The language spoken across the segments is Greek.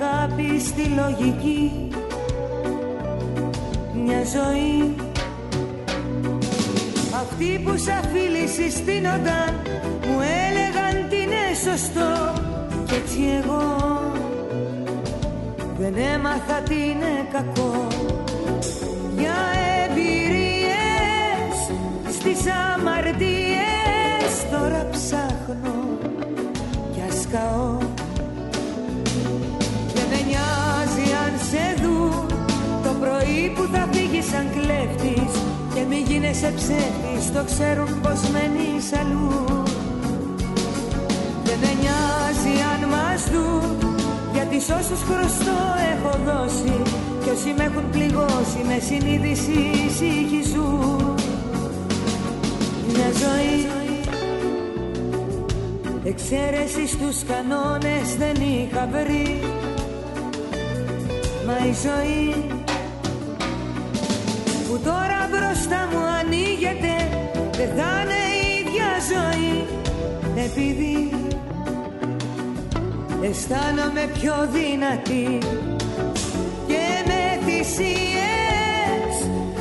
Θυσίαζα την αγάπη στη λογική. Μια ζωή. Αυτοί που σαν φίλοι συστήνονταν Μου έλεγαν τι είναι σωστό. Κι έτσι εγώ Δεν έμαθα τι είναι κακό. Για εμπειρίες Στις αμαρτίες Τώρα ψάχνω Κι ασκαώ γίνεσαι ψεύτης Το ξέρουν πως μένεις αλλού. Δεν με νοιάζει αν μας δουν Γιατί σ' όσους χρωστώ έχω δώσει. Κι όσοι με έχουν πληγώσει Με συνείδηση ησύχη ζουν Μια ζωή Εξαίρεσης στους κανόνες δεν είχα βρει. Μα η ζωή ζωή επειδή αισθάνομαι πιο δυνατή. Και με θυσίες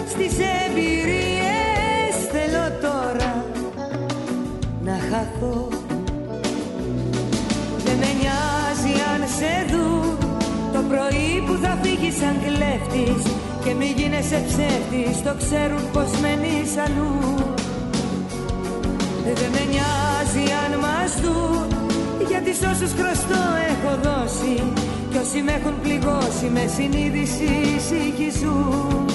στις εμπειρίες θέλω τώρα να χαθώ. Δεν με νοιάζει αν σε δουν το πρωί που θα φύγεις σαν κλέφτης και μη γίνεσαι ψεύτης το ξέρουν πως μένεις αλλού δεν με νοιάζει αν μας δουν γιατί σ' όσους χρωστώ έχω δώσει. Κι όσοι με έχουν πληγώσει με συνείδηση ζουν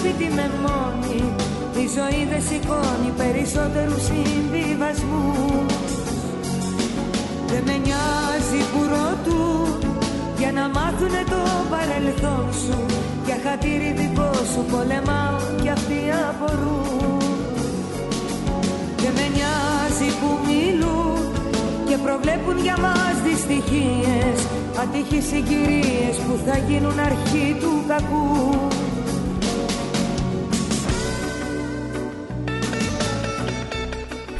σπίτι με μόνη Η ζωή δεν σηκώνει περισσότερους συμβιβασμούς. Δεν με νοιάζει που ρωτούν για να μάθουνε το παρελθόν σου. Για χατήρι δικό σου πολεμάω κι αυτοί απορούν. Δεν με νοιάζει που μιλούν και προβλέπουν για μας δυστυχίες. Ατύχεις συγκυρίες που θα γίνουν αρχή του κακού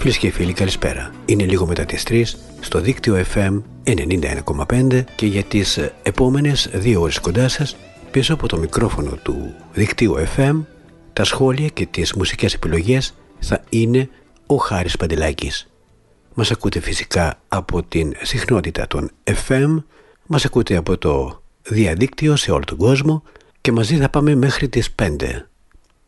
Φίλες και φίλοι, καλησπέρα. Είναι λίγο μετά τις 3 στο δίκτυο FM 91,5 και για τις επόμενες δύο ώρες κοντά σας πίσω από το μικρόφωνο του δικτύου FM τα σχόλια και τις μουσικές επιλογές θα είναι ο Χάρης Παντελάκης. Μας ακούτε φυσικά από την συχνότητα των FM, μας ακούτε από το διαδίκτυο σε όλο τον κόσμο και μαζί θα πάμε μέχρι τις 5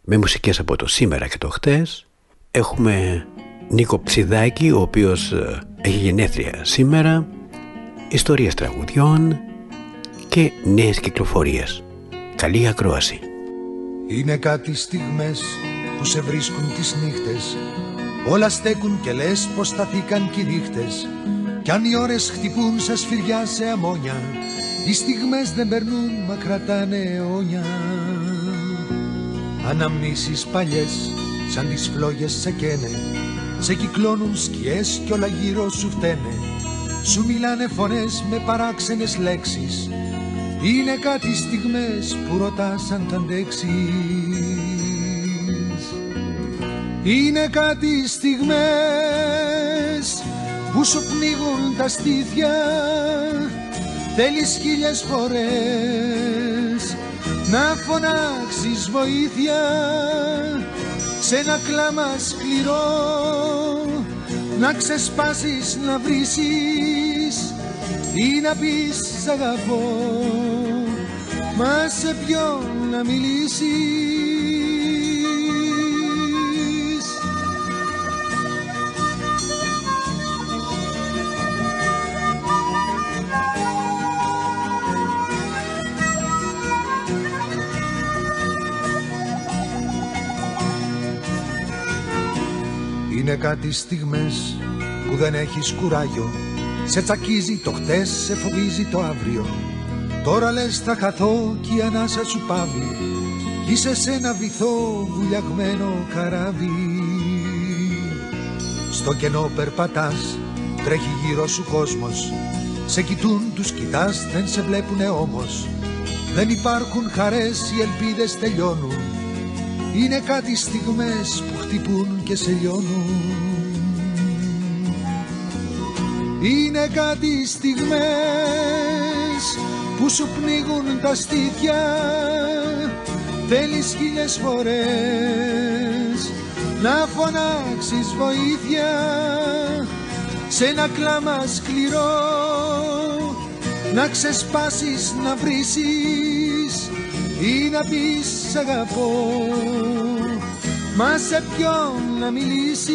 με μουσικές από το σήμερα και το χτες. Έχουμε Νίκο Ψιδάκη, ο οποίος ε, έχει γενέθλια σήμερα, ιστορίες τραγουδιών και νέες κυκλοφορίες. Καλή ακρόαση. Είναι κάτι στιγμές που σε βρίσκουν τις νύχτες Όλα στέκουν και λες πως σταθήκαν κι οι ρίχτες Κι αν οι ώρες χτυπούν σε σφυριά σε αμμόνια Οι στιγμές δεν περνούν μα κρατάνε αιώνια Αναμνήσεις παλιές σαν τις φλόγες σε καίνε Σε κυκλώνουν σκιές κι όλα γύρω σου φταίνε. Σου μιλάνε φωνές με παράξενες λέξεις. Είναι κάτι στιγμές που ρωτάς αν τα αντέξεις. Είναι κάτι στιγμές που σου πνίγουν τα στήθια. Θέλεις χίλιες φορές να φωνάξεις βοήθεια σε ένα κλάμα σκληρό να ξεσπάσεις να βρήσεις ή να πεις σ' αγαπώ μα σε ποιον να μιλήσεις; Είναι κάτι στιγμές που δεν έχεις κουράγιο. Σε τσακίζει το χτες, σε φοβίζει το αύριο. Τώρα λες θα χαθώ κι η ανάσα σου πάβει Κι είσαι σε ένα βυθό βουλιαγμένο καράβι Στο κενό περπατάς, τρέχει γύρω σου κόσμος. Σε κοιτούν, τους κοιτάς, δεν σε βλέπουνε όμως. Δεν υπάρχουν χαρές, οι ελπίδες τελειώνουν Είναι κάτι στιγμές που χτυπούν και σε λιώνουν. Είναι κάτι στιγμές που σου πνίγουν τα στήθια. Θέλεις χίλιες φορές να φωνάξεις βοήθεια. Σε ένα κλάμα σκληρό να ξεσπάσεις, να βρίσεις ή να πεις αγαπώ μα σε ποιον να μιλήσεις;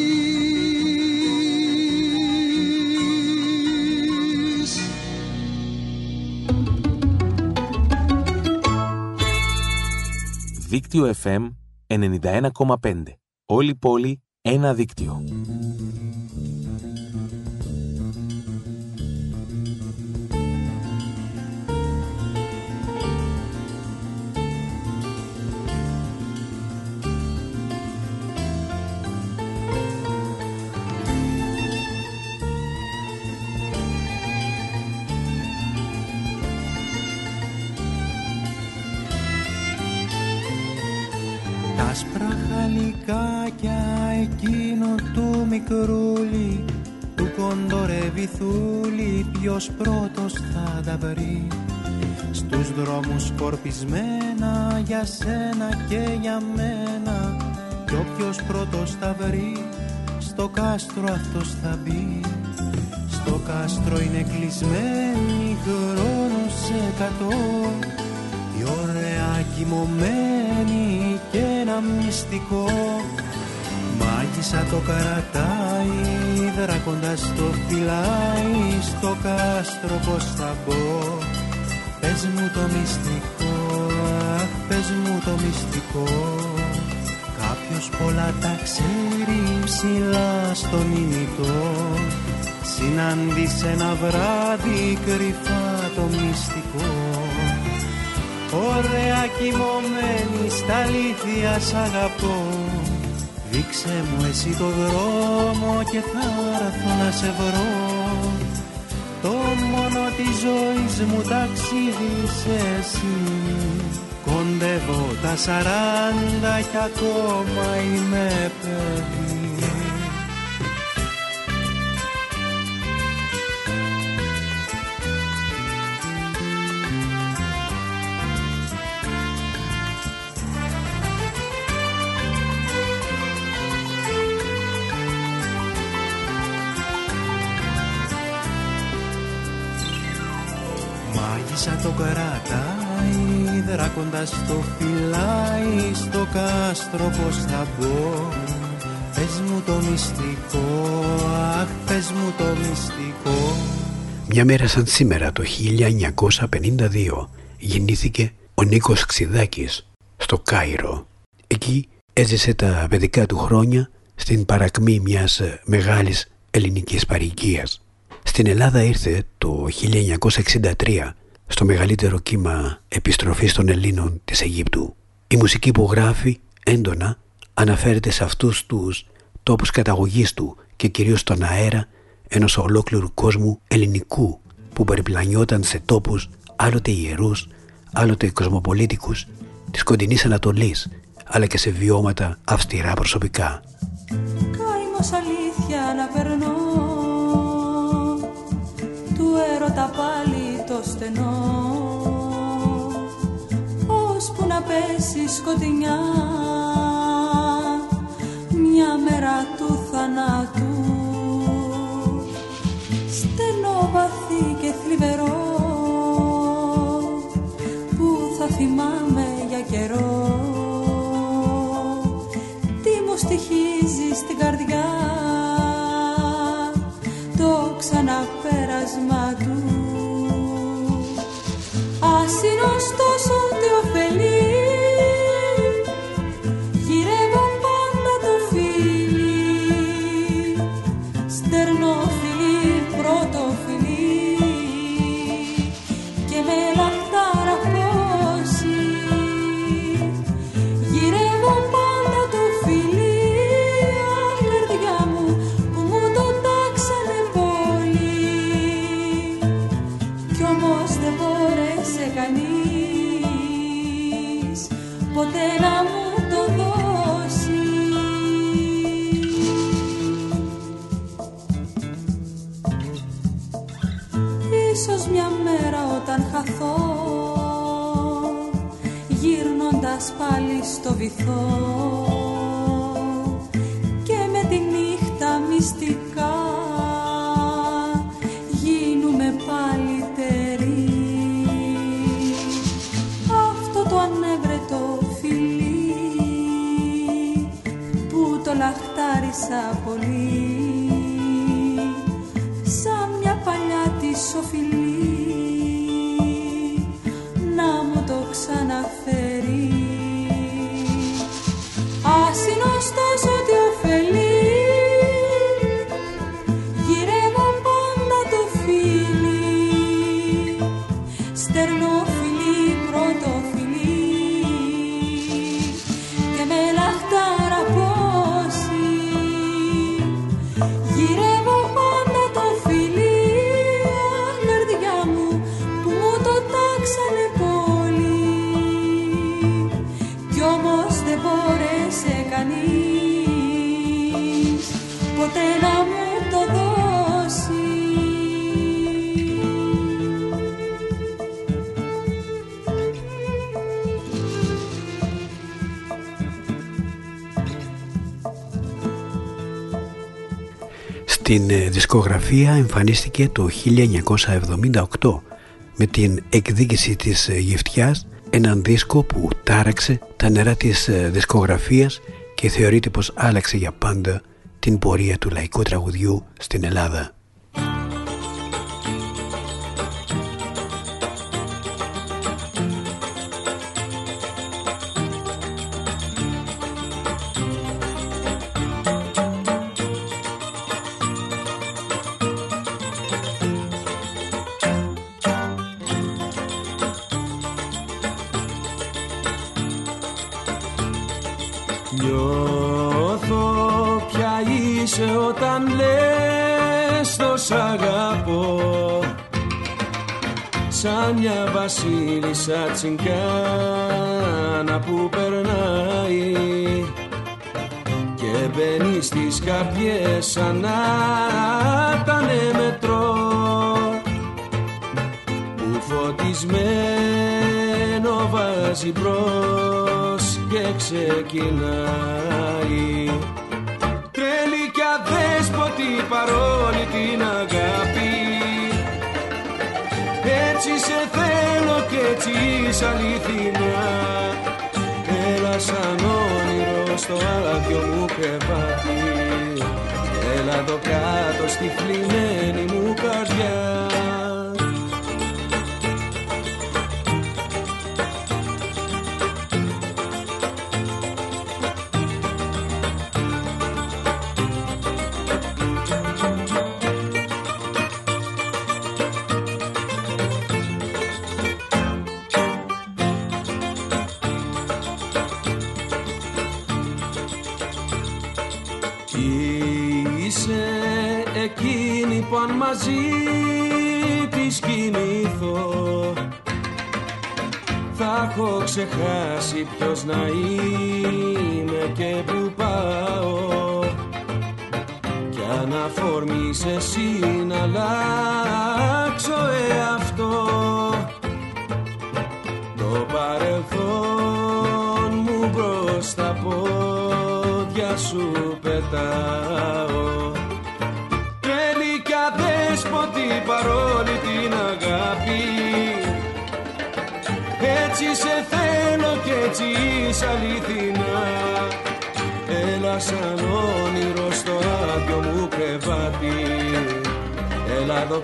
Δίκτυο FM 91,5. Όλη πόλη, ένα δίκτυο. Μικρούλι του κοντορεύει θούλη ποιος πρώτος θα τα βρει. Στους δρόμους σκορπισμένα για σένα και για μένα κι όποιος πρώτος θα βρει στο κάστρο αυτός θα μπει. Στο κάστρο είναι κλεισμένη χρόνος εκατό η ωραία κοιμωμένη και ένα μυστικό. Μάγισσα το καρατάει, δράκοντας το φυλάει Στο κάστρο πως θα μπω. Πες μου το μυστικό, αχ πες μου το μυστικό. Κάποιος πολλά τα ξέρει ψηλά στον ημιτό Συνάντησε ένα βράδυ κρυφά το μυστικό Ωραία κοιμωμένη στα αλήθεια σ' αγαπώ. Δείξε μου εσύ το δρόμο και θα έρθω να σε βρω. Το μόνο της ζωής μου ταξίδι εσύ. Κοντεύω τα σαράντα κι ακόμα είμαι παιδί το κρατάει δράκοντας το φυλάει στο κάστρο πως θα μπω Πες μου το μυστικό, αχ πες μου το μυστικό Μια μέρα σαν σήμερα το 1952 γεννήθηκε ο Νίκος Ξιδάκης στο Κάιρο. Εκεί έζησε τα παιδικά του χρόνια στην παρακμή μιας μεγάλης ελληνικής παροικίας. Στην Ελλάδα ήρθε το 1963 στο μεγαλύτερο κύμα επιστροφής των Ελλήνων της Αιγύπτου. Η μουσική που γράφει έντονα αναφέρεται σε αυτούς τους τόπους καταγωγής του και κυρίως στον αέρα ενός ολόκληρου κόσμου ελληνικού που περιπλανιόταν σε τόπους άλλοτε ιερούς, άλλοτε κοσμοπολίτικους της κοντινής Ανατολής αλλά και σε βιώματα αυστηρά προσωπικά. Καημός αλήθεια να περνώ του έρωτα πάλι το στενό ώσπου να πέσει σκοτεινιά. Μια μέρα του θανάτου στενό βαθύ και θλιβερό που θα θυμάμαι για καιρό. Τι μου στοιχίζει στην καρδιά το ξαναπέρασμα του ωστόσο τι ωφελεί Γυρεύω πάντα πάλι στο βυθό. Και με τη νύχτα μυστικά γίνουμε πάλι τερί αυτό το ανέβρετο φιλί που το λαχτάρισα πολύ. Στην ε, δισκογραφία εμφανίστηκε το 1978 με την εκδίκηση της ε, Γευτιάς έναν δίσκο που τάραξε τα νερά της ε, δισκογραφίας και θεωρείται πως άλλαξε για πάντα την πορεία του λαϊκού τραγουδιού στην Ελλάδα. sin que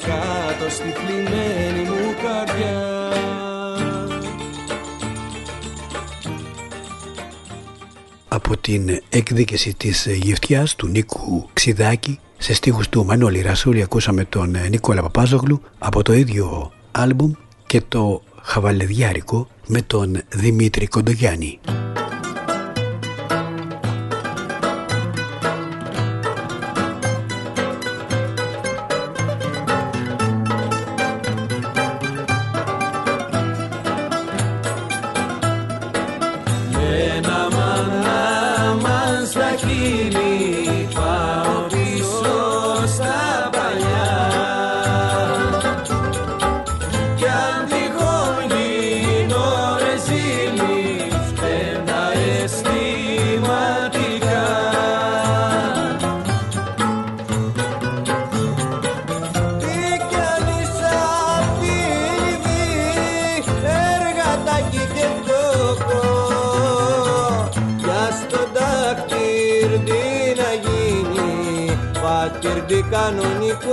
κάτω στη θλιμμένη μου καρδιά από την έκδικηση της γευτιάς του Νίκου Ξιδάκη σε στίχους του Μανώλη Ρασούλη ακούσαμε τον ε, Νίκολα Παπάζογλου από το ίδιο άλμπουμ και το Χαβαλεδιάρικο με τον Δημήτρη Κοντογιάννη.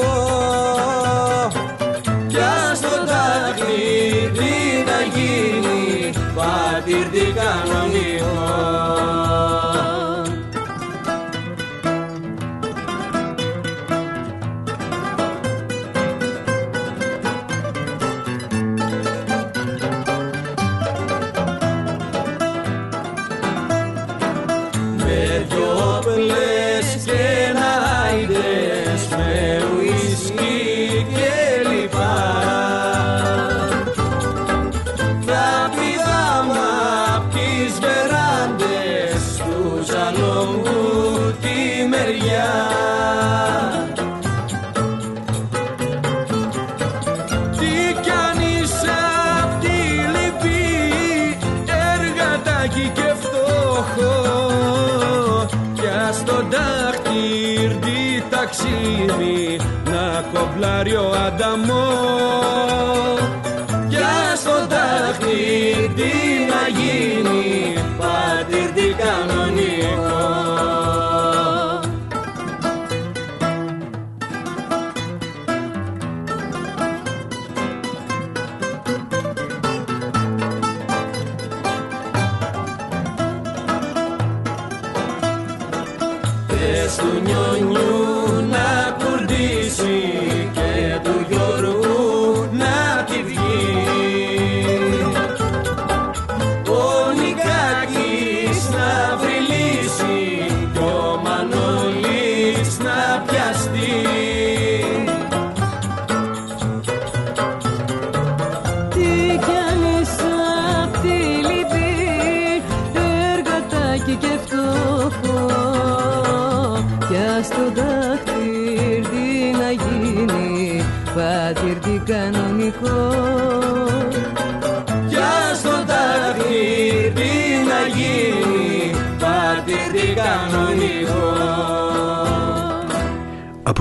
Oh.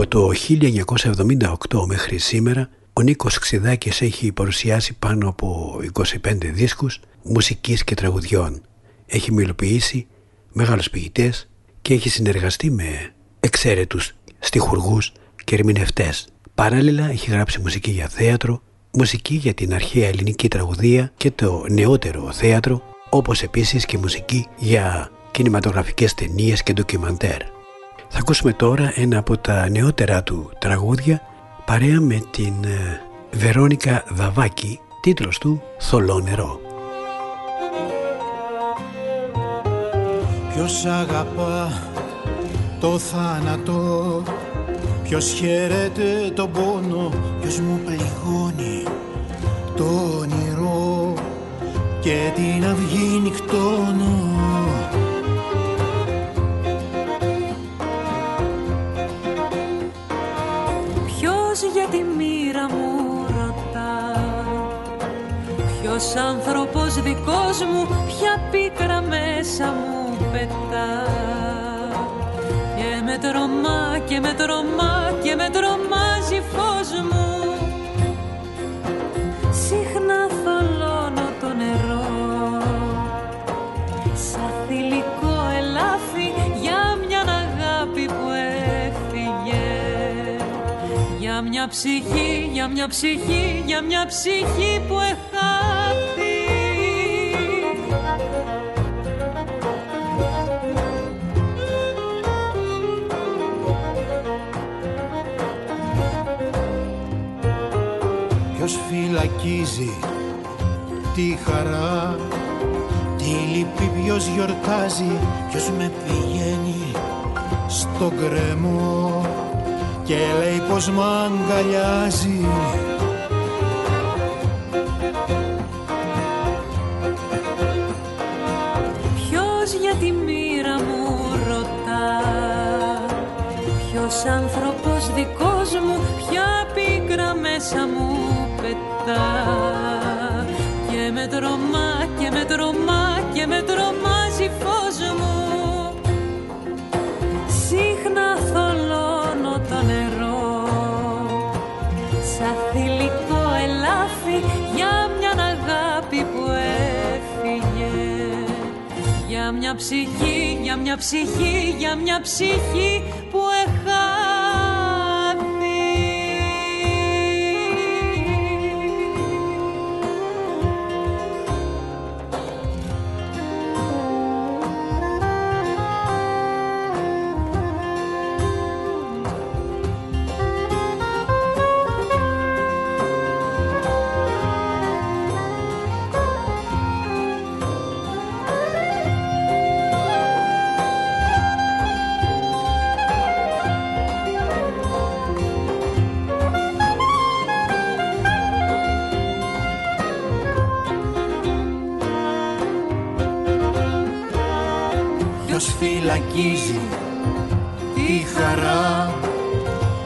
Το 1978 μέχρι σήμερα ο Νίκος Ξιδάκης έχει παρουσιάσει πάνω από 25 δίσκους μουσικής και τραγουδιών. Έχει μιλοποιήσει μεγάλους ποιητές και έχει συνεργαστεί με εξαίρετους στιχουργούς και ερμηνευτές. Παράλληλα έχει γράψει μουσική για θέατρο, μουσική για την αρχαία ελληνική τραγουδία και το νεότερο θέατρο, όπως επίσης και μουσική για κινηματογραφικές ταινίες και ντοκιμαντέρ. Θα ακούσουμε τώρα ένα από τα νεότερα του τραγούδια παρέα με την ε, Βερόνικα Δαβάκη, τίτλος του «Θολό νερό». Ποιος αγαπά το θάνατο Ποιος χαίρεται τον πόνο, ποιος μου πληγώνει το όνειρο και την αυγή νυχτώνω Ποιος άνθρωπος δικός μου, ποια πίκρα μέσα μου πετά. Με τρομά και με τρομά και με τρομάζει φως μου. Συχνά θολώνω το νερό. Σαν θηλυκό ελάφι για μια αγάπη που έφυγε. Για μια ψυχή, για μια ψυχή, για μια ψυχή που εχάθη φυλακίζει τη χαρά. Τη λύπη ποιος γιορτάζει ποιος με πηγαίνει στον κρεμό και λέει πως μ' αγκαλιάζει. Ποιος για τη μοίρα μου ρωτά Ποιος άνθρωπος δικός μου ποια πίκρα μέσα μου πετά Και με τρομά και με τρομά και με τρομάζει φως μου. Συχνά θολώνω το νερό. Σαν θηλυκό ελάφι για μια αγάπη που έφυγε. Για μια ψυχή, για μια ψυχή, για μια ψυχή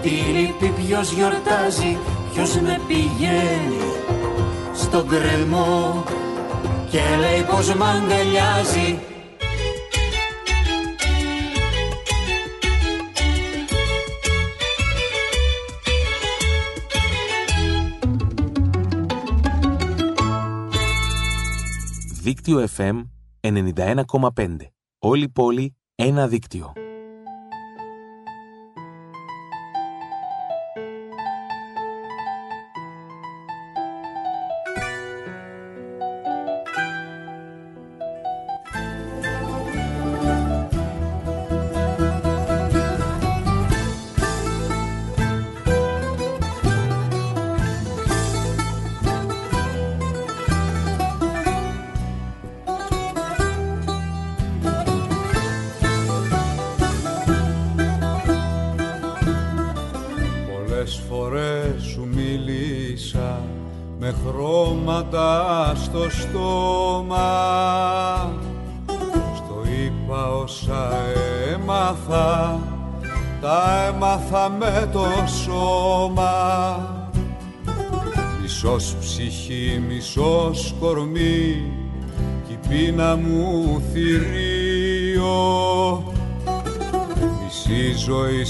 Τη λύπη ποιος γιορτάζει, ποιος με πηγαίνει στον κρεμό και λέει πως μ' αγκαλιάζει Δίκτυο FM 91,5 Όλη πόλη, ένα δίκτυο.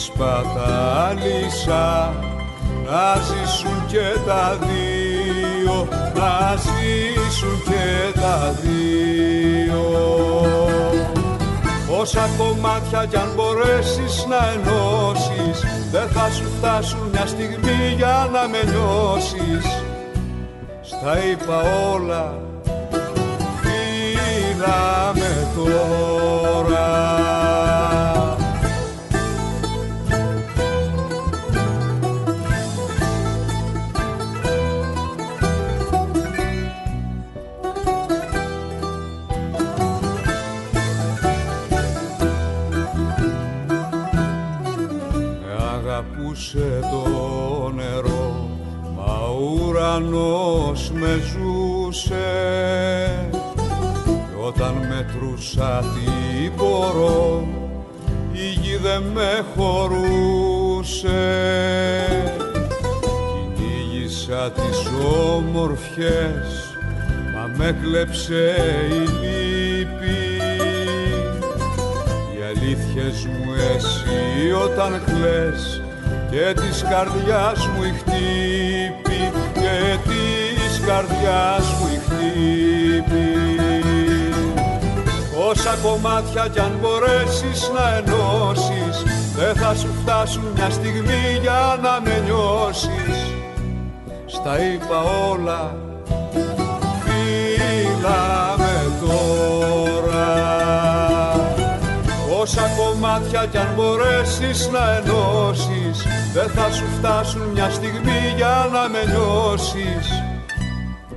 Σπατάλησα. Να ζήσουν και τα δύο να ζήσουν και τα δύο. Όσα κομμάτια κι αν μπορέσεις να ενώσεις Δεν θα σου φτάσουν μια στιγμή για να με νιώσεις. Τα είπα όλα είδαμε τώρα μετρούσα τι μπορώ η γη δεν με χωρούσε. Κυνήγησα τις όμορφιες μα με κλέψε η λύπη. Οι αλήθειες μου εσύ όταν κλαις και της καρδιάς μου η χτύπη και της καρδιάς μου η χτύπη Όσα κομμάτια κι αν μπορέσεις να ενώσεις δεν θα σου φτάσουν μια στιγμή για να με νιώσεις. Στα είπα όλα φύλαμε τώρα. Όσα κομμάτια κι αν μπορέσεις να ενώσεις Δεν θα σου φτάσουν μια στιγμή για να με νιώσεις.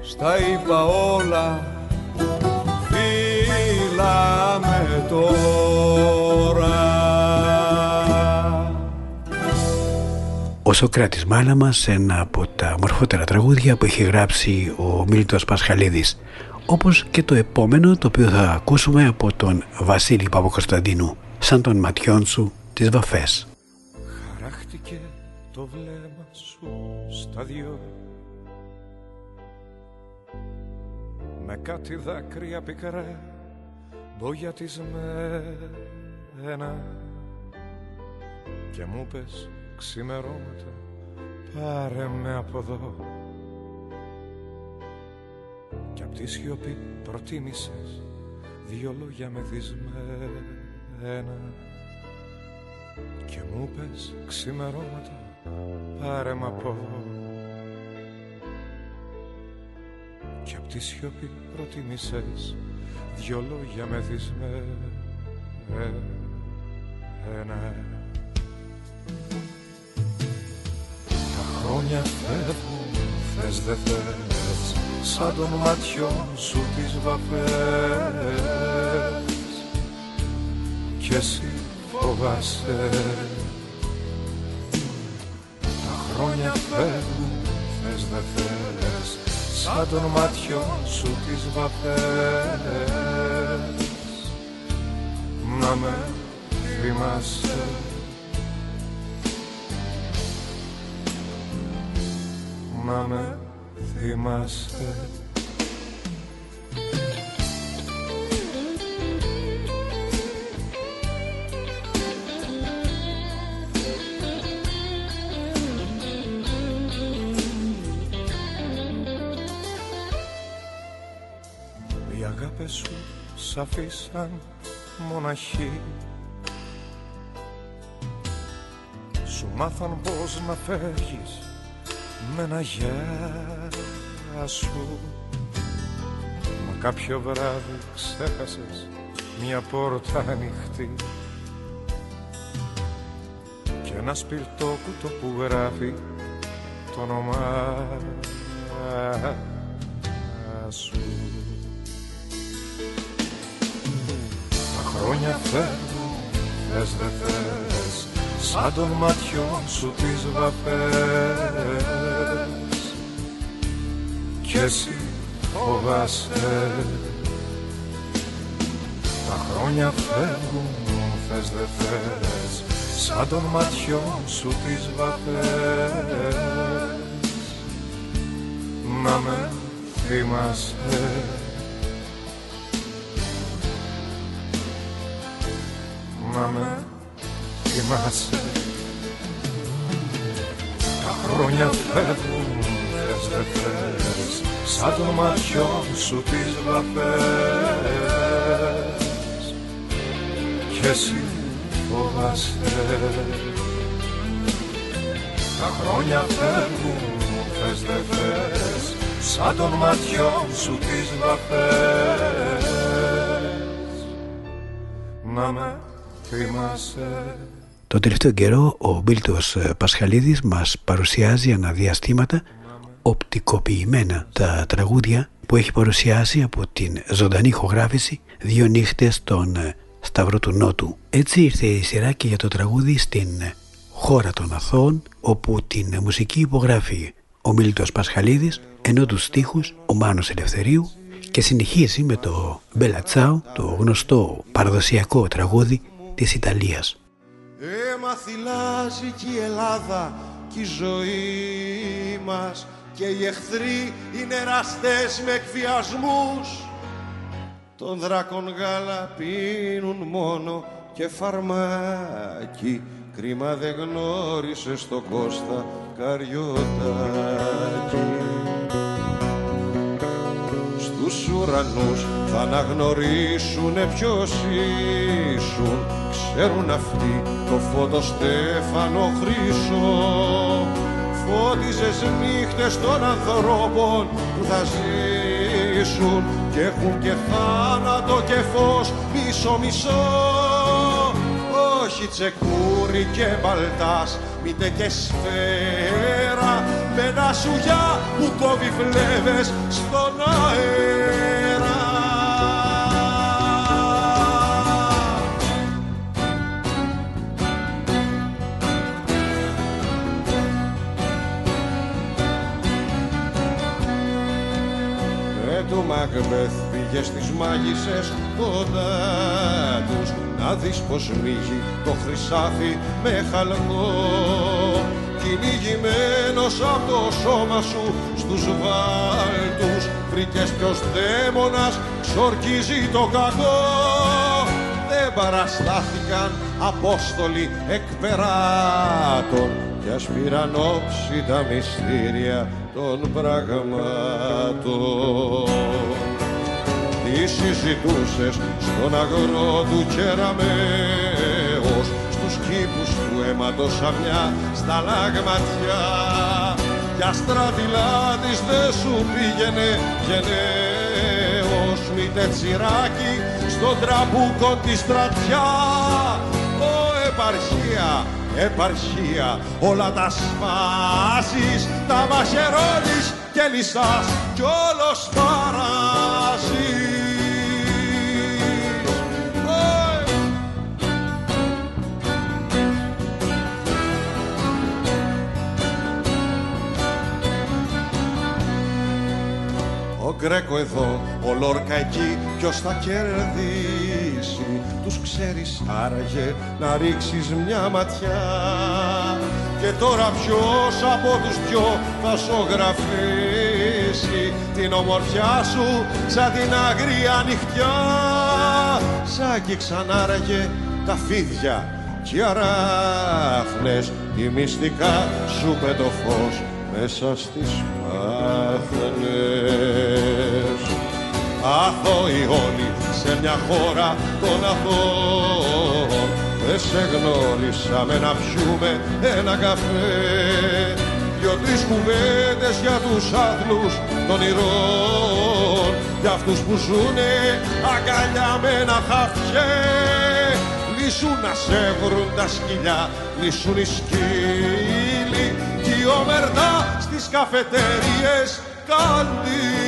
Στα είπα όλα Φύλαμε τώρα. Ο Σοκράτης Μάλαμα ένα από τα μορφότερα τραγούδια που έχει γράψει ο Μίλτος Πασχαλίδης. Όπως και το επόμενο το οποίο θα ακούσουμε από τον Βασίλη Παπακοσταντίνου σαν των ματιών σου τις βαφές. Χαράχτηκε το βλέμμα σου στα δυο. Με κάτι δάκρυα πικρά μπογιατισμένα και μου πες ξημερώματα πάρε με από εδώ κι απ' τη σιωπή προτίμησες δυο λόγια μεθυσμένα και μου πες ξημερώματα πάρε με από εδώ κι απ' τη σιωπή προτίμησες δυο λόγια μεθυσμένα Τα χρόνια φεύγουν, θες δε θες Σαν των ματιών σου τις βαφές. Κι εσύ φοβάσαι. Τα χρόνια φεύγουν, θες δε θες Σαν των ματιών σου τις βαφές. Να με θυμάσαι. Να με θυμάσαι σ' αφήσαν μοναχή Σου μάθαν πως να φεύγεις με ένα γεια σου. Μα κάποιο βράδυ ξέχασες μια πόρτα ανοιχτή. Και ένα σπιρτόκουτο που γράφει το όνομά σου χρόνια φεύγουν, θες δε θες σαν των ματιών σου τις βαφές κι εσύ φοβάσαι. Τα χρόνια φεύγουν, θες δε θες σαν των ματιών σου τις βαφές να με θυμάσαι να με θυμάσαι Τα χρόνια φεύγουν, θες δε θες Σαν των ματιών σου τις βαφές Κι εσύ φοβάσαι. Τα χρόνια φεύγουν, θες δε θες Σαν των ματιών σου τις βαφές Να με θυμάσαι Το τελευταίο καιρό ο Μπίλτος Πασχαλίδης μας παρουσιάζει αναδιαστήματα οπτικοποιημένα τα τραγούδια που έχει παρουσιάσει από την ζωντανή ηχογράφηση δύο νύχτες στον Σταυρό του Νότου. Έτσι ήρθε η σειρά και για το τραγούδι στην χώρα των Αθώων όπου την μουσική υπογράφει ο Μίλτος Πασχαλίδης ενώ τους στίχους ο Μάνος Ελευθερίου και συνεχίζει με το Μπελατσάου, το γνωστό παραδοσιακό τραγούδι της Ιταλίας. Έμα θυλάζει και η Ελλάδα και η ζωή μας και οι εχθροί είναι ραστές με εκβιασμούς τον δράκον γάλα πίνουν μόνο και φαρμάκι κρίμα δεν γνώρισες στο Κώστα Καριωτάκι στους ουρανούς θα αναγνωρίσουνε ποιος ήσουν. Ξέρουν αυτοί το φώτο Στέφανο Χρυσό. Φώτιζες νύχτες των ανθρώπων που θα ζήσουν και έχουν και θάνατο και φως μισό μισό όχι τσεκούρι και μπαλτάς μήτε και σφαίρα με ένα σουγιά που κόβει φλέβες στον αέρα. Μακμπεθ πήγε στις μάγισσες κοντά τους να δεις πως μύγει το χρυσάφι με χαλκό κυνηγημένος από το σώμα σου στους βάλτους βρήκες ποιος δαίμονας ξορκίζει το κακό δεν παραστάθηκαν Απόστολοι εκπεράτων κι ας πήραν όψη τα μυστήρια των πραγμάτων. Τι συζητούσες στον αγρό του κεραμέως στους κήπους του αίματος μια στα λάγματιά κι αστρατηλά της δε σου πήγαινε γενναίος μήτε τσιράκι στον τραμπούκο τη στρατιά επαρχία, επαρχία όλα τα σπάσεις, τα μαχαιρώνεις και λυσάς κι όλος παράζεις. Γκρέκο εδώ, ο Λόρκα εκεί, ποιος θα κερδίσει. Τους ξέρεις άραγε να ρίξεις μια ματιά. Και τώρα ποιος από τους δυο θα σογραφήσει την ομορφιά σου σαν την αγρία νυχτιά. Σαν και ξανάραγε τα φίδια και οι αράχνες τη μυστικά σου με το φως μέσα στις πάχνες αθώοι όλοι σε μια χώρα των αθώων δεν σε γνώρισαμε να πιούμε ένα καφέ. Δυο-τρεις κουβέντες για τους άθλους των ηρών για αυτούς που ζουνε αγκαλιά με ένα χαφιέ λύσου να σε βρουν τα σκυλιά λύσουν οι σκύλοι. Κι η ομερτά στις καφετέριες καντήλοι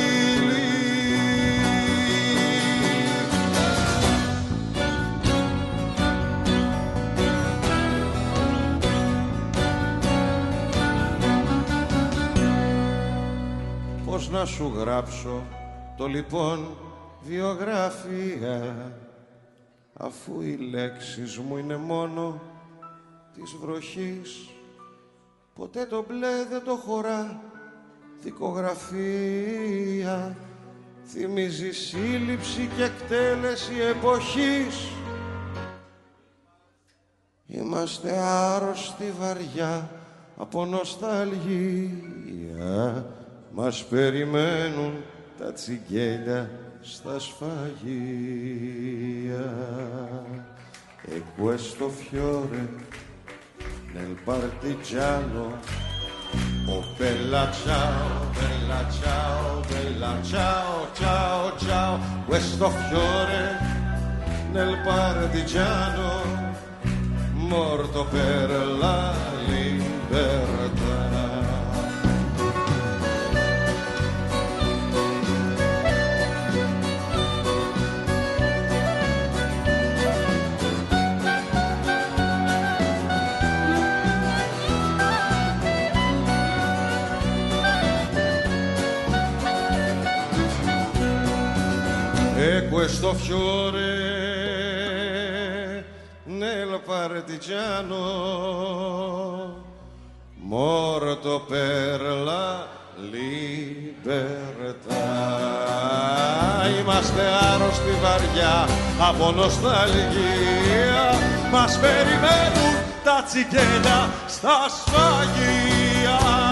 Πώς να σου γράψω το λοιπόν βιογραφία. Αφού οι λέξεις μου είναι μόνο της βροχής ποτέ το μπλε δεν το χωρά. Δικογραφία θυμίζει σύλληψη και εκτέλεση εποχής. Είμαστε άρρωστοι βαριά από νοσταλγία μας περιμένουν τα τσιγκέλια στα σφαγεία e questo fiore nel partigiano oh bella ciao bella ciao bella ciao ciao ciao questo fiore nel partigiano morto per la libertà Questo fiore nel partigiano morto per la libertà. Είμαστε άρρωστοι βαριά από νοσταλγία. Μας περιμένουν τα τσιγκέλια στα σφαγεία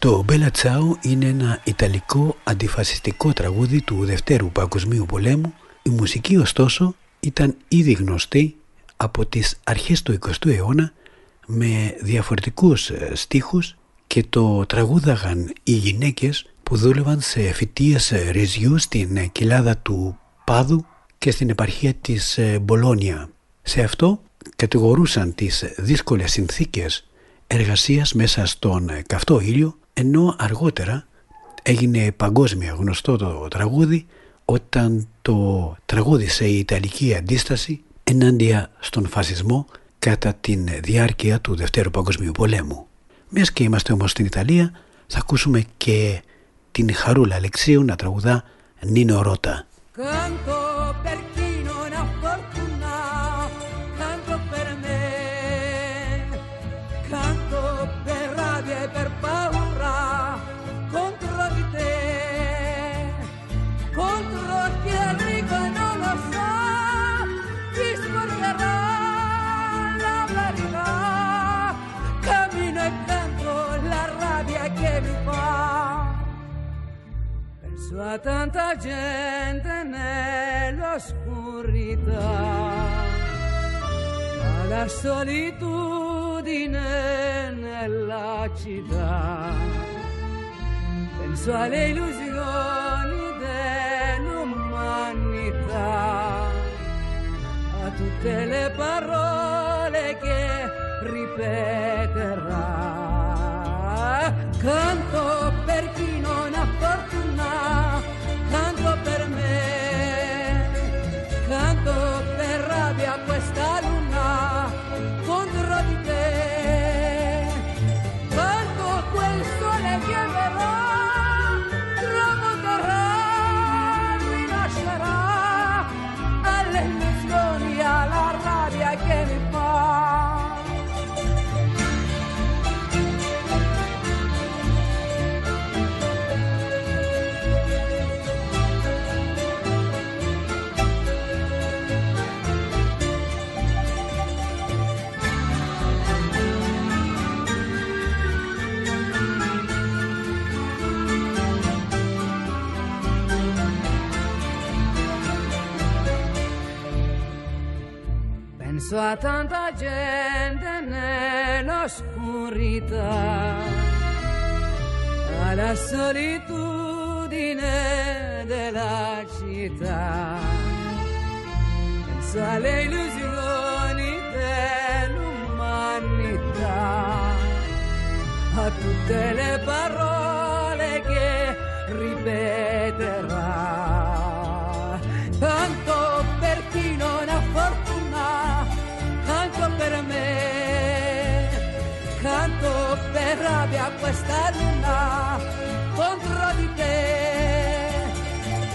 Το Bella Ciao είναι ένα ιταλικό αντιφασιστικό τραγούδι του Δευτέρου Παγκοσμίου Πολέμου. Η μουσική ωστόσο ήταν ήδη γνωστή από τις αρχές του 20ου αιώνα με διαφορετικούς ε, στίχους και το τραγούδαγαν οι γυναίκες που δούλευαν σε φυτίες ε, ρυζιού στην ε, κοιλάδα του Πάδου και στην επαρχία της Μπολόνια. Σε αυτό κατηγορούσαν τις δύσκολες συνθήκες εργασίας μέσα στον καυτό ήλιο ενώ αργότερα έγινε παγκόσμια γνωστό το τραγούδι όταν το τραγούδισε η Ιταλική αντίσταση ενάντια στον φασισμό κατά την διάρκεια του Δευτέρου Παγκοσμίου Πολέμου. Μιας και είμαστε όμως στην Ιταλία θα ακούσουμε και την Χαρούλα Αλεξίου να τραγουδά Νίνο Ρώτα. A tanta gente nell'oscurità, alla solitudine nella città. Penso alle illusioni dell'umanità, a tutte le parole che ripeterà. Canto per chi non ha fortuna canto per me, canto per rabbia questa luna penso a tanta gente nell'oscurità, alla solitudine della città, penso alle illusioni dell'umanità, a tutte le parole che ripeterà. Tanto per chi non ha fortuna per me, canto per rabbia questa luna contro di te,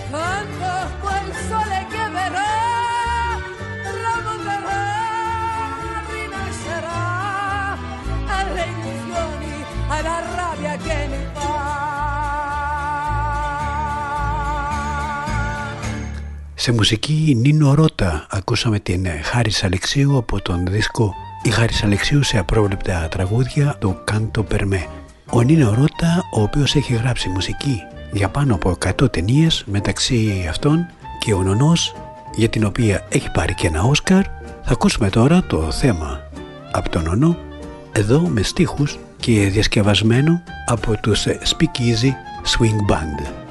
canto quel sole che verrà, tramonterà, rinascerà alle illusioni, alla rabbia che mi fa. Σε μουσική Νίνο Ρώτα ακούσαμε την Χάρης Αλεξίου από τον δίσκο «Η Χάρης Αλεξίου σε απρόβλεπτα τραγούδια» το «Κάντο Περμέ». Ο Νίνο Ρώτα, ο οποίος έχει γράψει μουσική για πάνω από 100 ταινίες μεταξύ αυτών και ο Νονός, για την οποία έχει πάρει και ένα Όσκαρ, θα ακούσουμε τώρα το θέμα από τον Νονό, εδώ με στίχους και διασκευασμένο από τους Speakeasy Swing Band.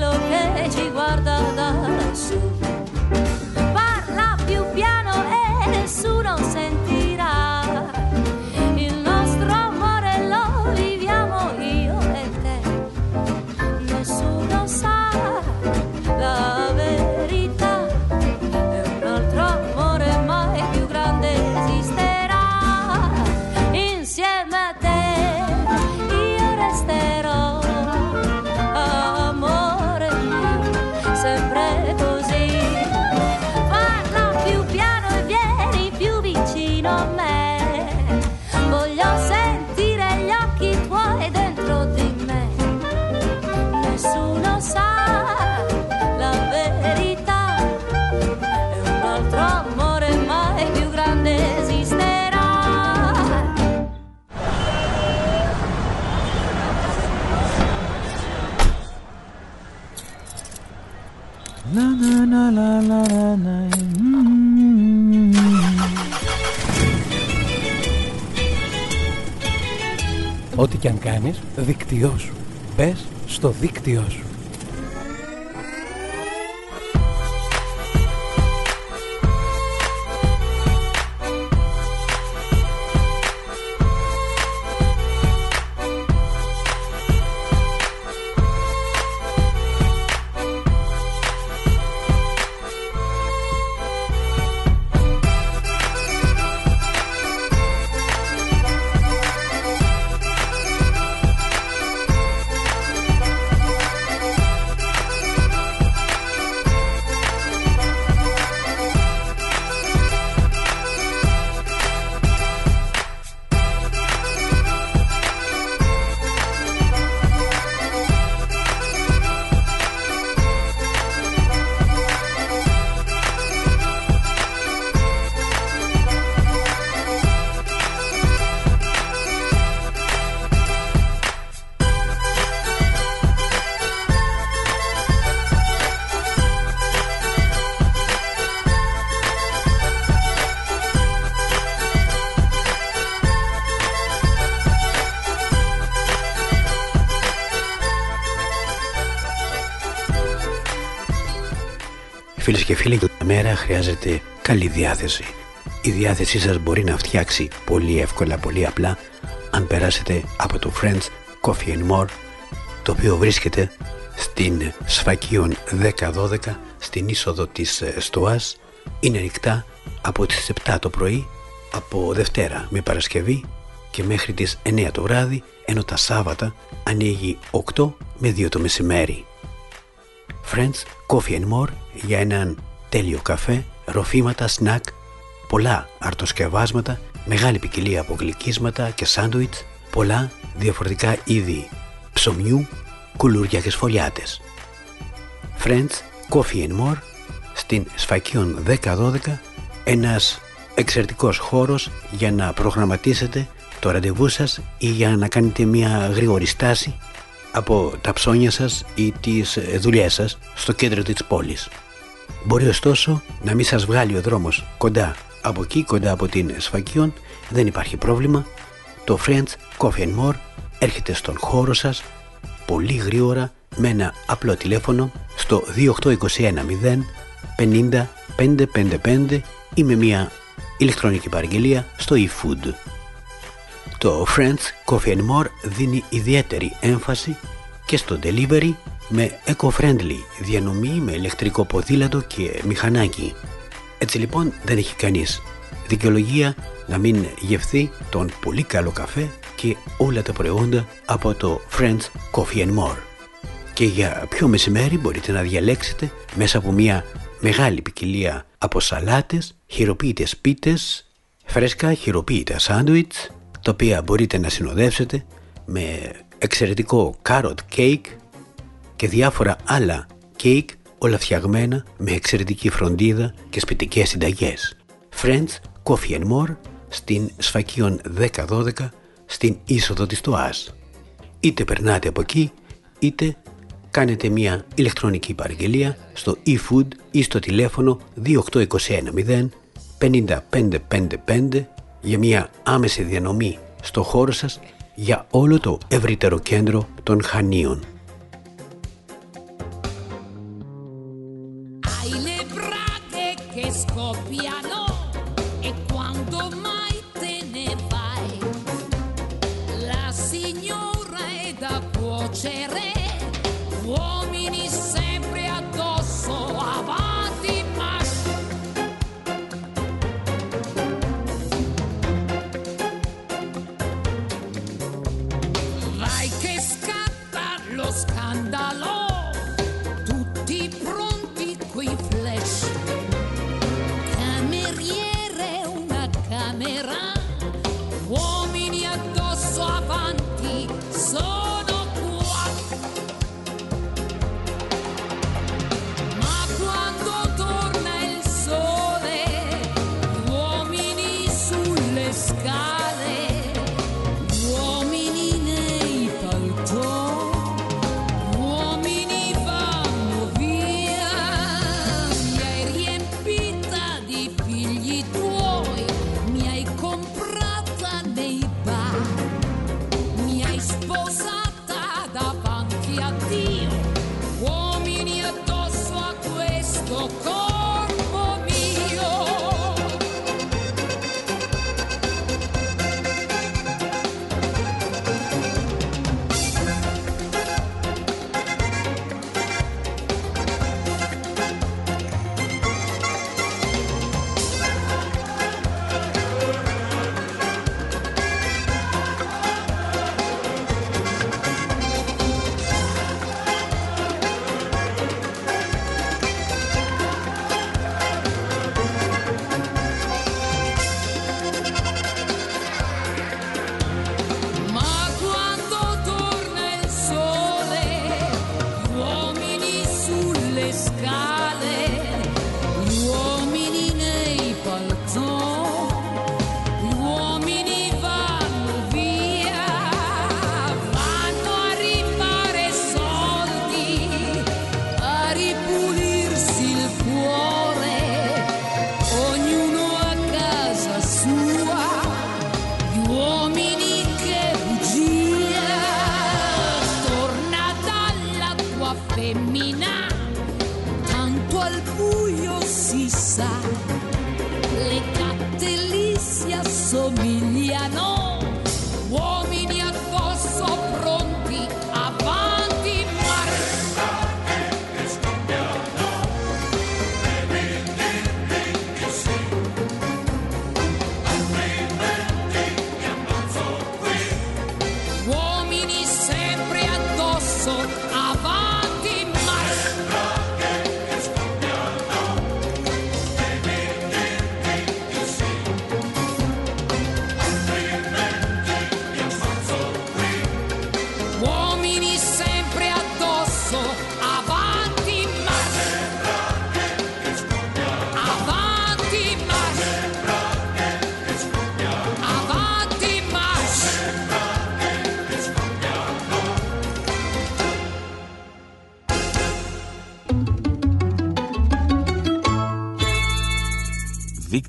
lo que και αν κάνεις, δίκτυό σου. Μπες στο δίκτυό σου. Καλή διάθεση. Η διάθεσή σας μπορεί να φτιάξει πολύ εύκολα, πολύ απλά αν περάσετε από το Friends Coffee and More το οποίο βρίσκεται στην Σφακίων 10-12 στην είσοδο της ε, Στοάς είναι ανοιχτά από τις 7 το πρωί από Δευτέρα με Παρασκευή και μέχρι τις 9 το βράδυ ενώ τα Σάββατα ανοίγει 8 με 2 το μεσημέρι. Friends Coffee and More για έναν τέλειο καφέ, ροφήματα, σνακ, πολλά αρτοσκευάσματα, μεγάλη ποικιλία από γλυκίσματα και σάντουιτς, πολλά διαφορετικά είδη ψωμιού, κουλούρια και σφολιάτες. Friends Coffee and More στην Σφακίων 10-12 ένας εξαιρετικός χώρος για να προγραμματίσετε το ραντεβού σας ή για να κάνετε μια γρήγορη στάση από τα ψώνια σας ή τις δουλειές σας στο κέντρο της πόλης. Μπορεί ωστόσο να μην σας βγάλει ο δρόμος κοντά από εκεί, κοντά από την Σφακίων, δεν υπάρχει πρόβλημα. Το Friends Coffee and More έρχεται στον χώρο σας πολύ γρήγορα με ένα απλό τηλέφωνο στο 28210 50 555 ή με μια ηλεκτρονική παραγγελία στο eFood. Το Friends Coffee and More δίνει ιδιαίτερη έμφαση και στο delivery με eco-friendly διανομή με ηλεκτρικό ποδήλατο και μηχανάκι. Έτσι λοιπόν δεν έχει κανείς δικαιολογία να μην γευθεί τον πολύ καλό καφέ και όλα τα προϊόντα από το Friends Coffee and More. Και για πιο μεσημέρι μπορείτε να διαλέξετε μέσα από μια μεγάλη ποικιλία από σαλάτες, χειροποίητες πίτες, φρέσκα χειροποίητα σάντουιτς, τα οποία μπορείτε να συνοδεύσετε με εξαιρετικό carrot cake και διάφορα άλλα cake όλα φτιαγμένα με εξαιρετική φροντίδα και σπιτικές συνταγές. Friends Coffee and More στην Σφακίων 1012 στην είσοδο της ΤΟΑΣ. Είτε περνάτε από εκεί είτε κάνετε μια ηλεκτρονική παραγγελία στο eFood ή στο τηλέφωνο 28210 5555 για μια άμεση διανομή στο χώρο σας για όλο το ευρύτερο κέντρο των Χανίων.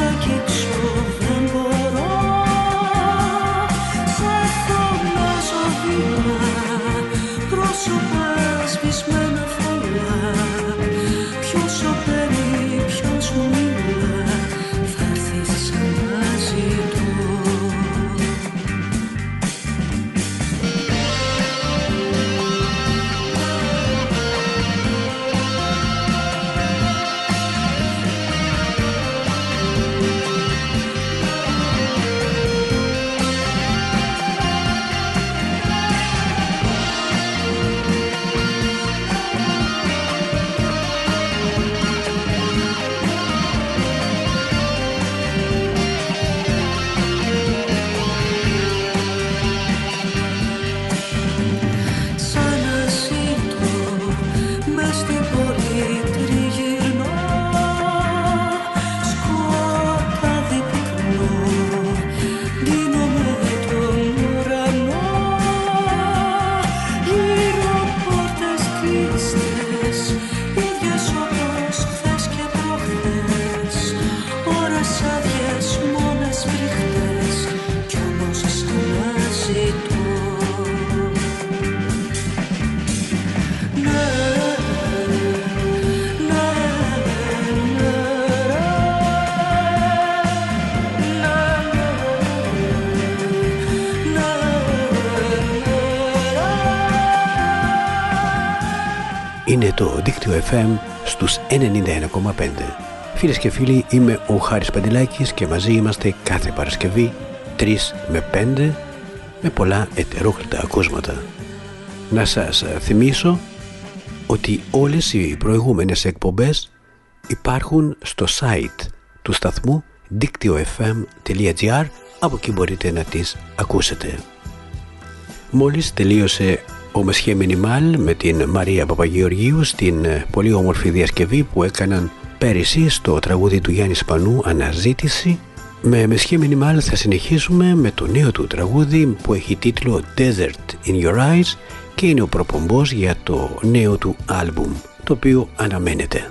Να σ' FM στους 91,5. Φίλες και φίλοι, είμαι ο Χάρης Παντελάκης και μαζί είμαστε κάθε Παρασκευή 3 με 5 με πολλά ετερόκλητα ακούσματα. Να σας θυμίσω ότι όλες οι προηγούμενες εκπομπές υπάρχουν στο site του σταθμού δίκτυο.fm.gr από εκεί μπορείτε να τις ακούσετε. Μόλις τελείωσε ο Μεσχέ Μινιμάλ με την Μαρία Παπαγεωργίου στην ε, πολύ όμορφη διασκευή που έκαναν πέρυσι στο τραγούδι του Γιάννη Σπανού «Αναζήτηση». Με Μεσχέ Μινιμάλ θα συνεχίσουμε με το νέο του τραγούδι που έχει τίτλο «Desert in Your Eyes» και είναι ο προπομπός για το νέο του άλμπουμ, το οποίο αναμένεται.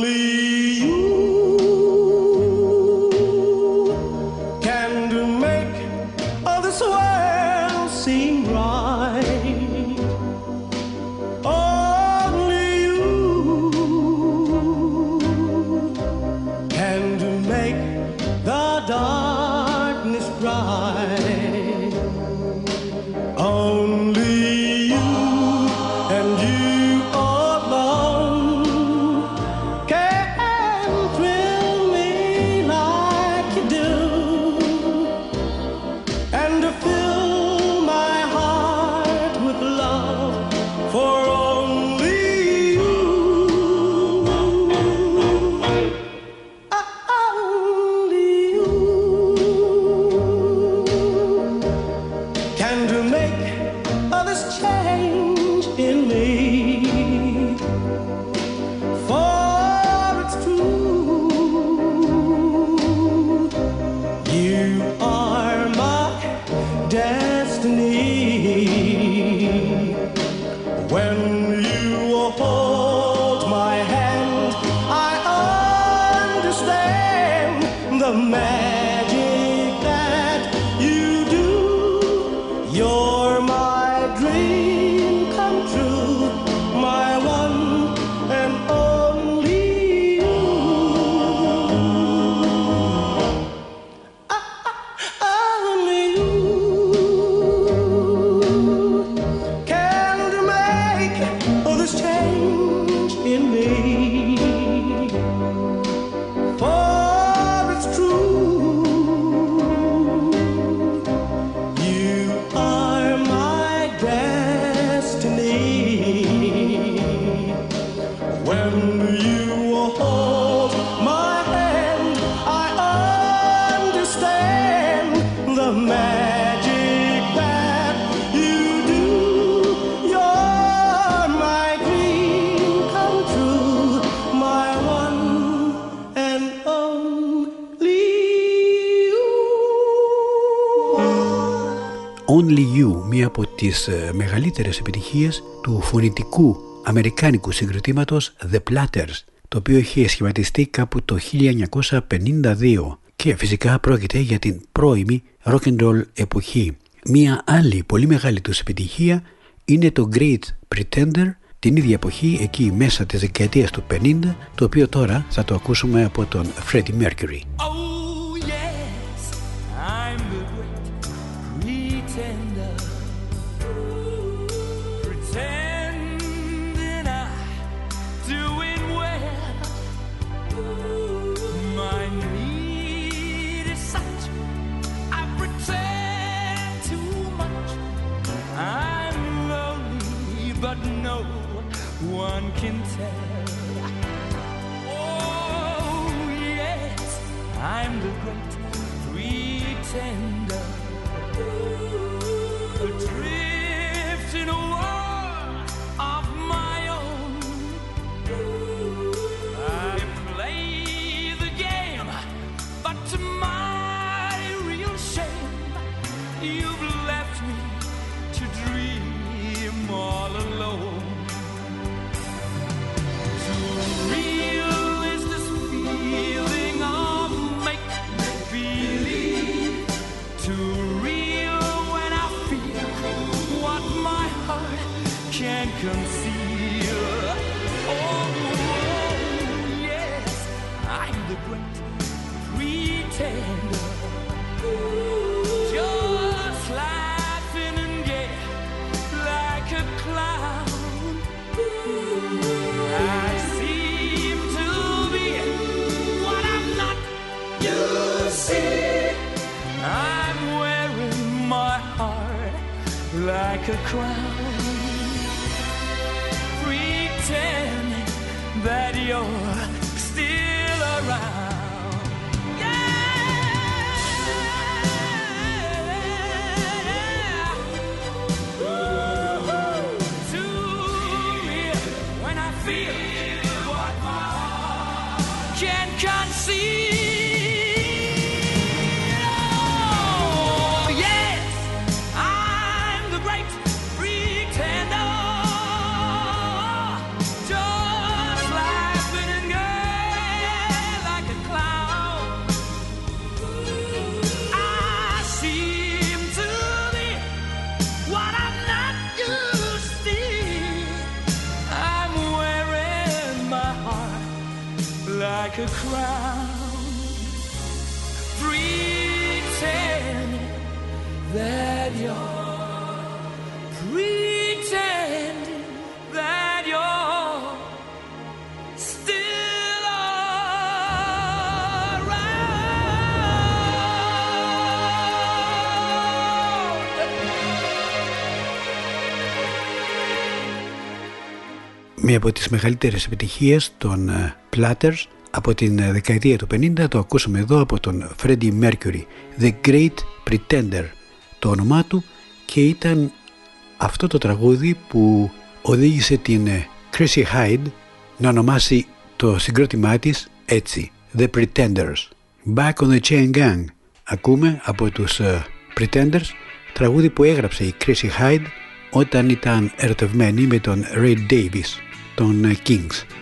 τις ε, μεγαλύτερες επιτυχίες του φωνητικού αμερικάνικου συγκροτήματος The Platters, το οποίο είχε σχηματιστεί κάπου το 1952 και φυσικά πρόκειται για την πρώιμη rock and roll εποχή. Μία άλλη πολύ μεγάλη τους επιτυχία είναι το Great Pretender την ίδια εποχή, εκεί μέσα της δεκαετίας του 50, το οποίο τώρα θα το ακούσουμε από τον Freddie Mercury. one can tell. Oh, yes, I'm the great pretender. like a crown. Μία από τις μεγαλύτερες επιτυχίες των ε, Platters από την ε, δεκαετία του 50 το ακούσαμε εδώ από τον Freddie Mercury. The Great Pretender. Το όνομά του και ήταν αυτό το τραγούδι που οδήγησε την ε, Chrissy Hyde να ονομάσει το συγκρότημά της έτσι The Pretenders. Back on the Chain Gang. Ακούμε από τους Pretenders τραγούδι που έγραψε η Chrissy Hyde όταν ήταν ερωτευμένη με τον Ray Davis των Kings.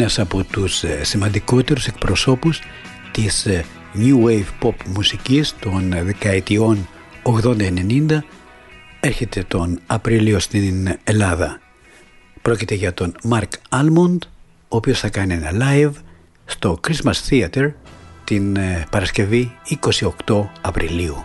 Ένας από τους ε, σημαντικότερους εκπροσώπους της ε, New Wave Pop μουσικής των δεκαετιών 80-90 έρχεται τον Απρίλιο στην Ελλάδα. Πρόκειται για τον Mark Almond, ο οποίος θα κάνει ένα live στο Christmas Theater την ε, Παρασκευή 28 Απριλίου.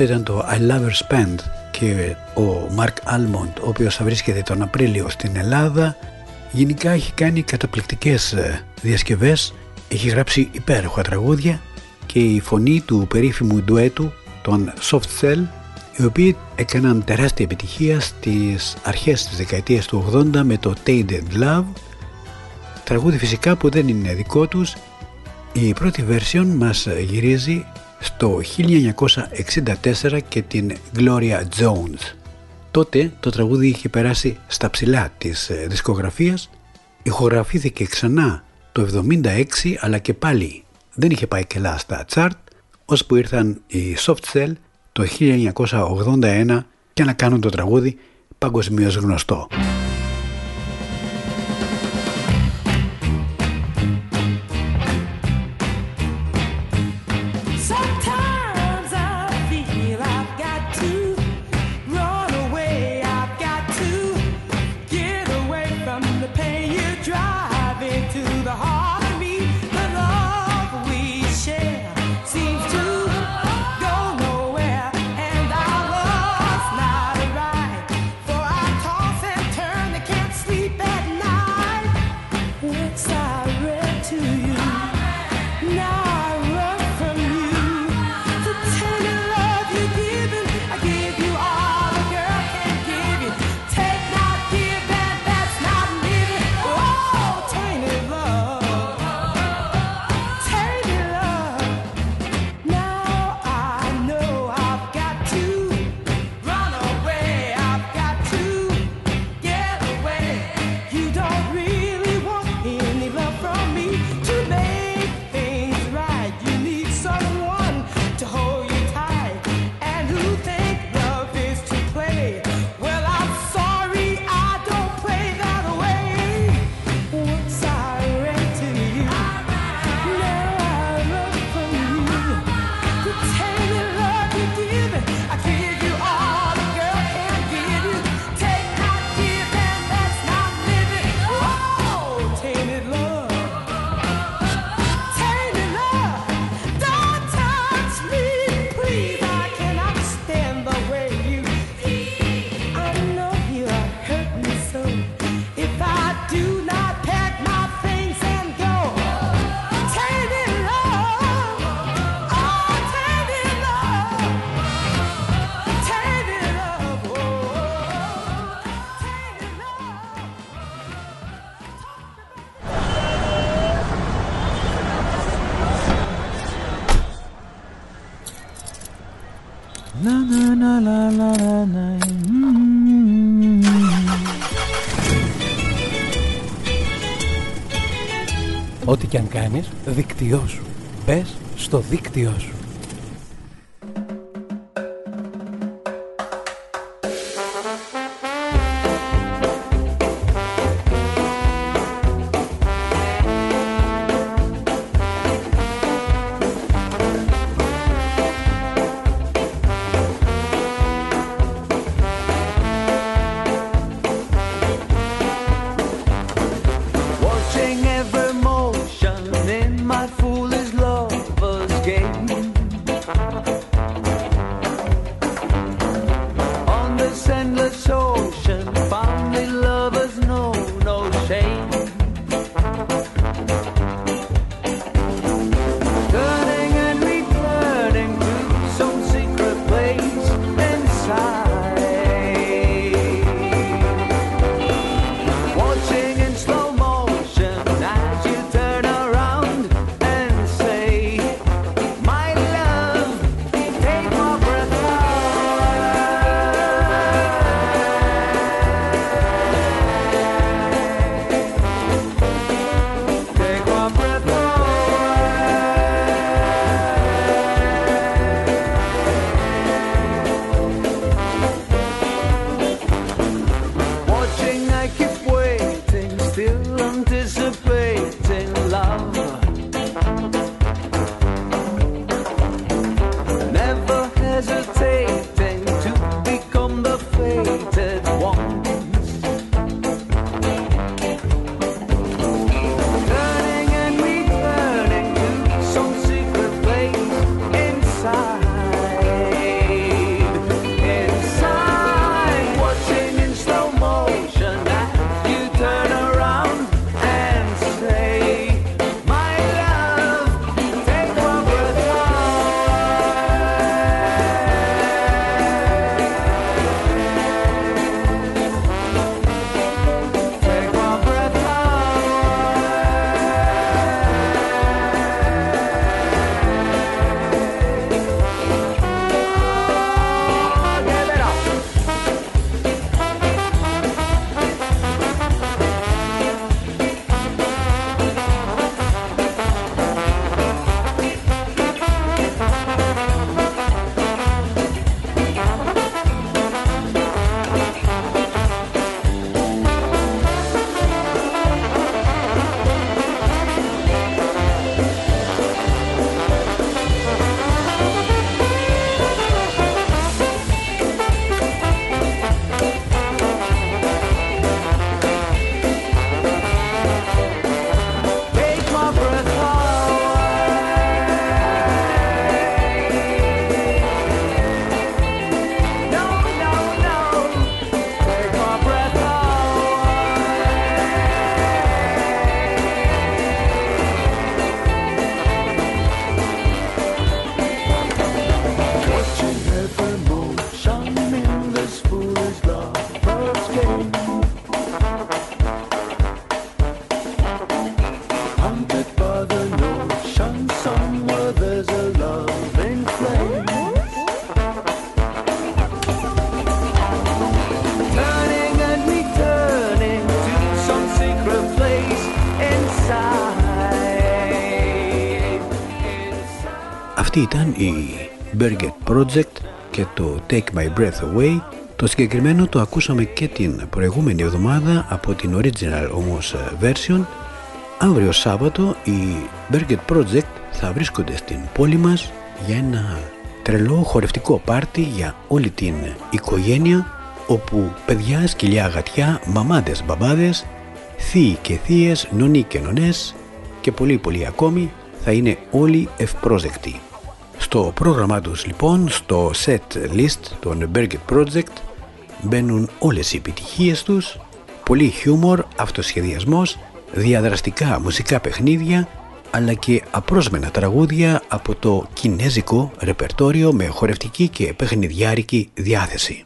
Αυτό ήταν το I Love Her Spend και ο Mark Almond ο οποίος θα βρίσκεται τον Απρίλιο στην Ελλάδα γενικά έχει κάνει καταπληκτικές ε, διασκευές έχει γράψει υπέροχα τραγούδια και η φωνή του περίφημου ντουέτου των Soft Cell οι οποίοι έκαναν τεράστια επιτυχία στις αρχές της δεκαετίας του 80 με το Tainted Love. Τραγούδι φυσικά που δεν είναι δικό τους η πρώτη version μας γυρίζει στο 1964 και την Gloria Jones. Τότε το τραγούδι είχε περάσει στα ψηλά της ε, δισκογραφίας, ηχογραφήθηκε ξανά το 1976 αλλά και πάλι δεν είχε πάει καλά στα chart ώσπου ήρθαν οι Soft Cell το 1981 και να κάνουν το τραγούδι παγκοσμίως γνωστό. Δίκτυό σου. Μπες στο δίκτυό σου. Αυτή ήταν η Berget Project και το Take My Breath Away. Το συγκεκριμένο το ακούσαμε και την προηγούμενη εβδομάδα από την original όμως version. Αύριο Σάββατο οι Berget Project θα βρίσκονται στην πόλη μας για ένα τρελό χορευτικό πάρτι για όλη την οικογένεια όπου παιδιά, σκυλιά, γατιά, μαμάδες, μπαμπάδες, θείοι και θείες, νονοί και νονές και πολλοί πολλοί ακόμη θα είναι όλοι ευπρόσδεκτοι. Στο πρόγραμμά τους λοιπόν, στο set list των Berget Project μπαίνουν όλες οι επιτυχίες τους, πολύ χιούμορ, αυτοσχεδιασμός, διαδραστικά μουσικά παιχνίδια αλλά και απρόσμενα τραγούδια από το κινέζικο ρεπερτόριο με χορευτική και παιχνιδιάρικη διάθεση.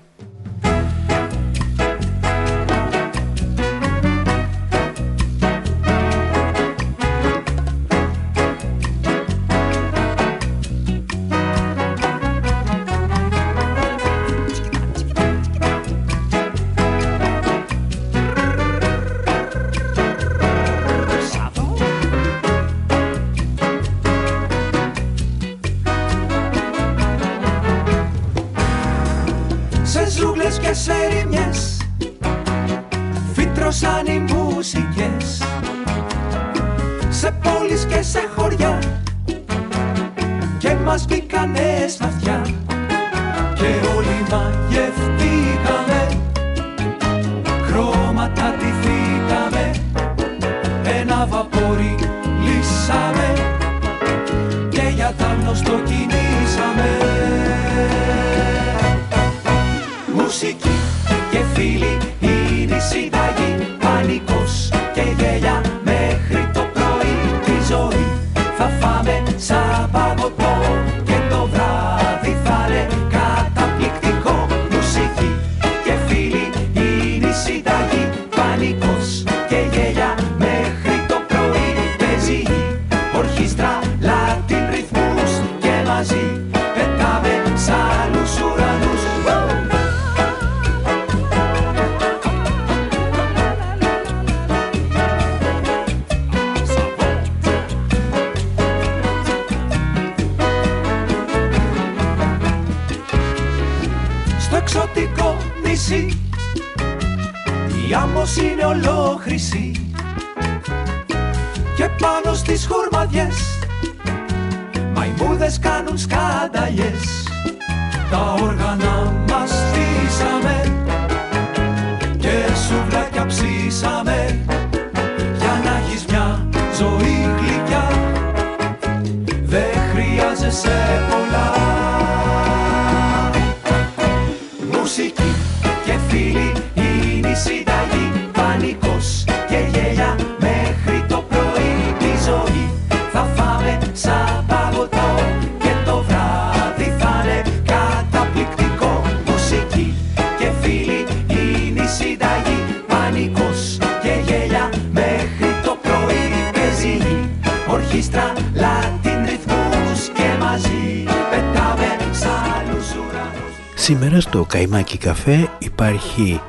Στο Καϊμάκι Καφέ υπάρχει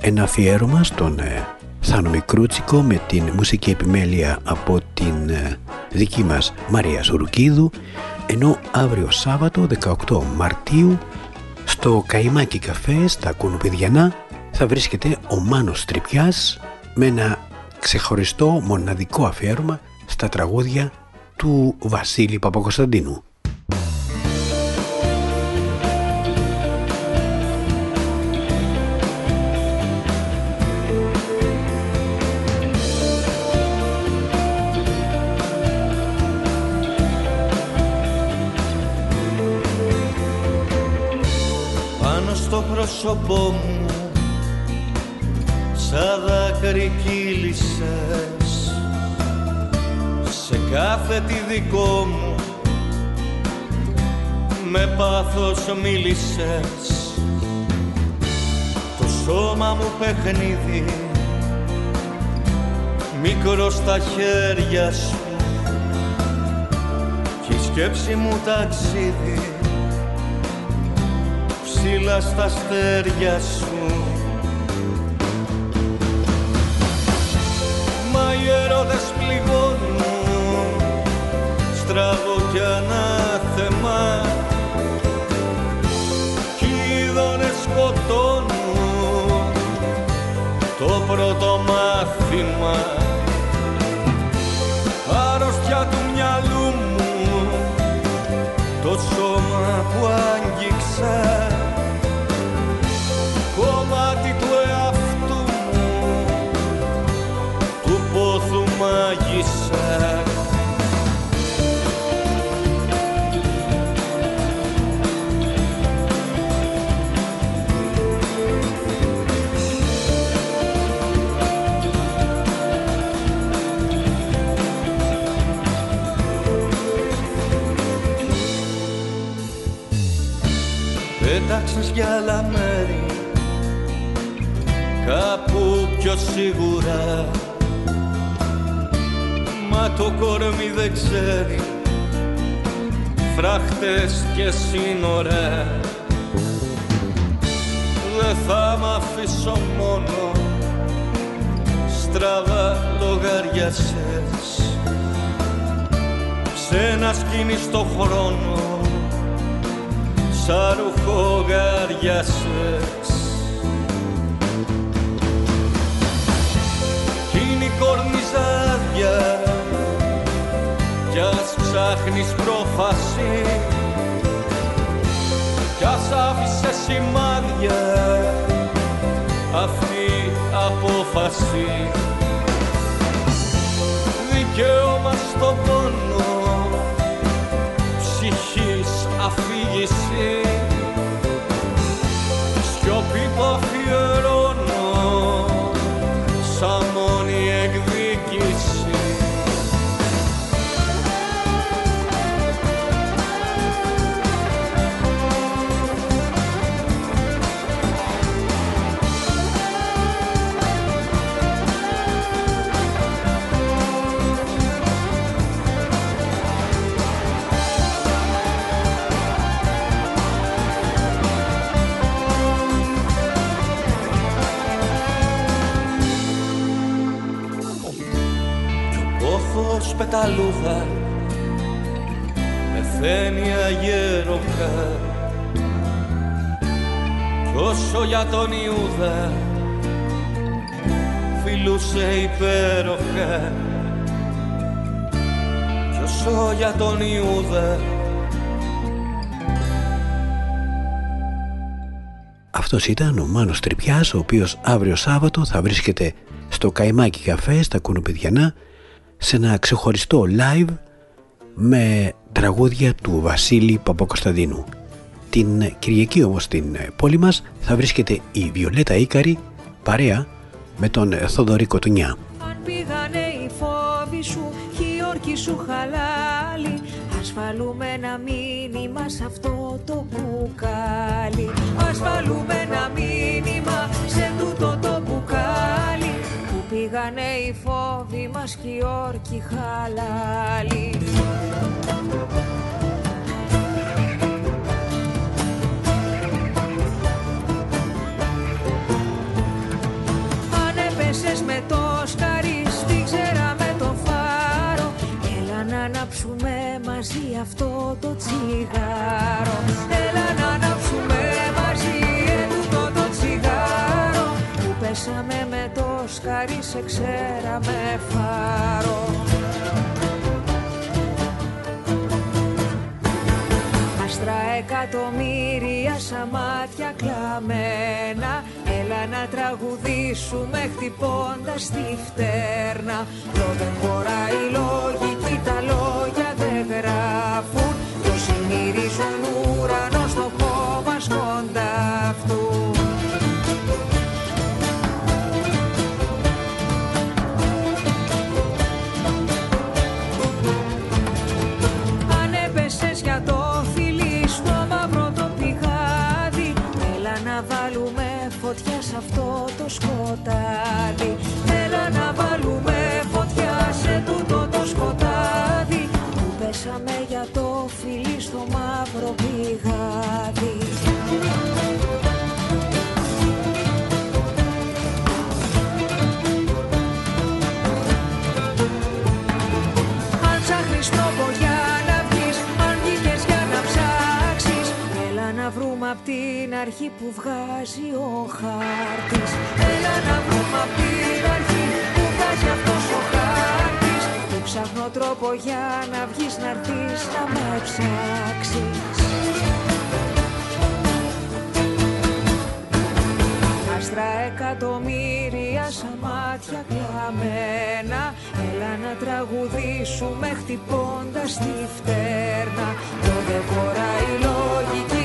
ένα αφιέρωμα στον ε, Θάνο Μικρούτσικο με την μουσική επιμέλεια από την ε, δική μας Μαρία Σουρουκίδου ενώ αύριο Σάββατο 18 Μαρτίου στο Καϊμάκι Καφέ στα Κουνουπιδιανά θα βρίσκεται ο Μάνος Τρυπιάς με ένα ξεχωριστό μοναδικό αφιέρωμα στα τραγούδια του Βασίλη Παπακοσταντίνου. Πάνω στο πρόσωπό μου σαν δάκρυ κύλησες. Σε κάθε τι δικό μου με πάθος μίλησες. Το σώμα μου παιχνίδι μικρό στα χέρια σου. Και η σκέψη μου ταξίδι ψηλά στα σου. Μα οι έρωτες πληγώνουν στραβό κι ανάθεμα. Κι οι σκοτώνουν το πρώτο μάθημα. Άρρωστια του μυαλού μου το σώμα που άγγιξα. Για άλλα μέρη. Κάπου πιο σίγουρα. Μα το κορμί δεν ξέρει. Φράχτες και σύνορα. Δεν θα μ' αφήσω μόνο. Στραβά λογαριασές σε ένα σκηνή στο χρόνο σαν ρουχογαριασές Κι είναι η κορνιζάδια κι ας ψάχνεις πρόφαση. Κι ας άφησες σημάδια αυτή απόφαση. Δικαίωμα στον πόνο αφήγηση σιωπή που αφιερώνω πόθος πεταλούδα πεθαίνει αγέροχα κι όσο για τον Ιούδα φιλούσε υπέροχα. Κι όσο για τον Ιούδα Αυτός ήταν ο Μάνος Τρυπιάς, ο οποίος αύριο Σάββατο θα βρίσκεται στο Καϊμάκι Καφέ, στα Κουνουπιδιανά, σε ένα ξεχωριστό live με τραγούδια του Βασίλη Παπακοσταντίνου. Την Κυριακή όμως στην πόλη μας θα βρίσκεται η Βιολέτα Ίκαρη παρέα με τον Θοδωρή Κοτουνιά. Αν πήγανε οι φόβοι σου και η όρκη σου χαλάλι Ας βάλουμε ένα μήνυμα σε αυτό το μπουκάλι Ας βάλουμε ένα μήνυμα σε τούτο το μπουκάλι Που πήγανε οι φόβοι μας και οι όρκοι χαλάλι Αν έπεσες με το σκαρί στη ξέρα με το φάρο. Έλα να ανάψουμε μαζί αυτό το τσιγάρο. Έλα να ανάψουμε Που πέσαμε με το σκαρί σε ξέρα με φάρο. Άστρα εκατομμύρια σαν μάτια κλαμμένα. Έλα να τραγουδήσουμε χτυπώντας τη φτέρνα. Το δεν χωράει η λογική, τα λόγια δεν γράφουν. Το συνειρίζουν ουρανό στο χώμα σκοντάφτουν το απ' την αρχή που βγάζει ο χάρτης. Έλα να βρούμε απ' την αρχή που βγάζει αυτός ο χάρτης. Που ψάχνω τρόπο για να βγεις να έρθεις να με ψάξεις. Άστρα εκατομμύρια σαν μάτια κλαμμένα. Έλα να τραγουδήσουμε χτυπώντας τη φτέρνα. Το δεν χωράει η λογική,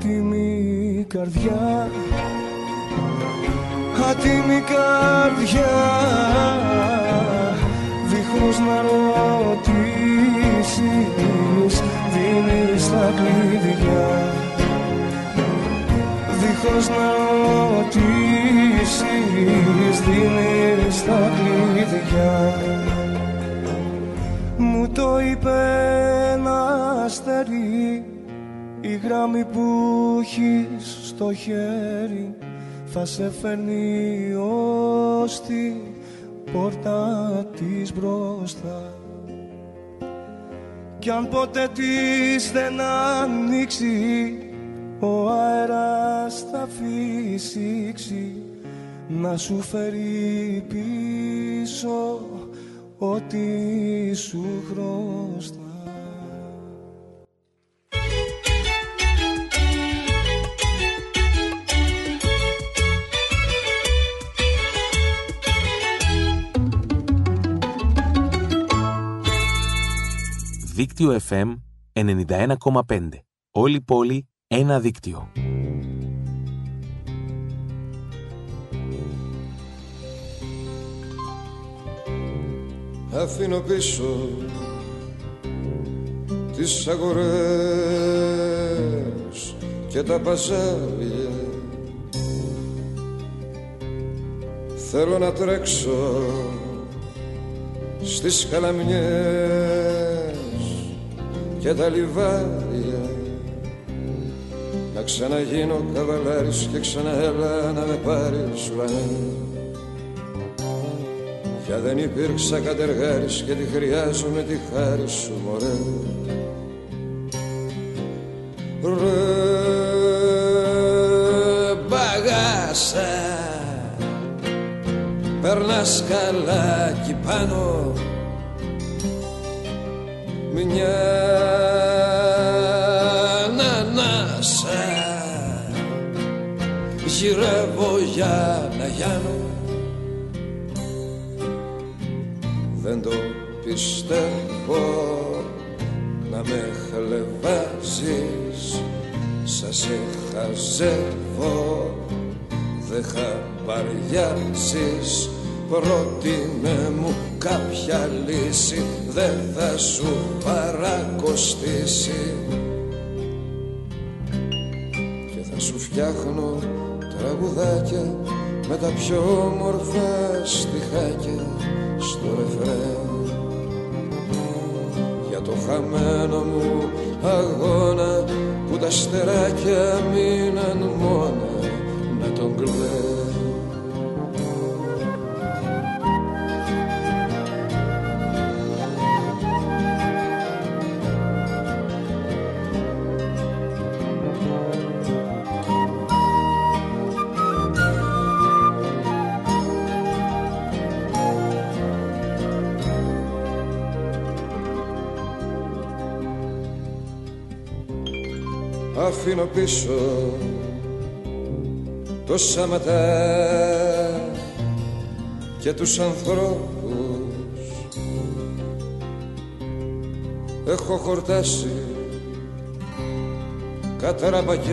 Άτιμη καρδιά Άτιμη καρδιά Δίχως να ρωτήσεις Δίνεις τα κλειδιά. Δίχως να ρωτήσεις Δίνεις τα κλειδιά. Μου το είπε ένα αστέρι η γράμμη που έχεις στο χέρι. Θα σε φέρνει ως τη πόρτα της μπροστά. Κι αν ποτέ της δεν ανοίξει ο αέρας θα φυσήξει. Να σου φέρει πίσω ό,τι σου χρωστά. Δίκτυο FM 91,5. Όλη η πόλη, ένα δίκτυο. αφήνω πίσω τις αγορές και τα παζάρια θέλω να τρέξω στις καλαμιές και τα λιβάρια να ξαναγίνω καβαλάρης και ξαναέλα να με πάρεις ουρανέ Πια δεν υπήρξα κατεργάρης και τη χρειάζομαι τη χάρη σου μωρέ. Ρε μπαγάσα Περνάς καλά κι πάνω Μια ανάσα Γυρεύω για να γιάνω. Δεν το πιστεύω να με χλεβάζεις Σας σε χαζεύω δεν χαμπαριάζεις Πρότεινε μου κάποια λύση δεν θα σου παρακοστήσει. Και θα σου φτιάχνω τραγουδάκια με τα πιο όμορφα στιχάκια στο ρεφρέν. Για το χαμένο μου αγώνα που τα στεράκια μείναν μόνα να τον κλαίν αφήνω πίσω το σαματά και τους ανθρώπους. Έχω χορτάσει καταραμπακές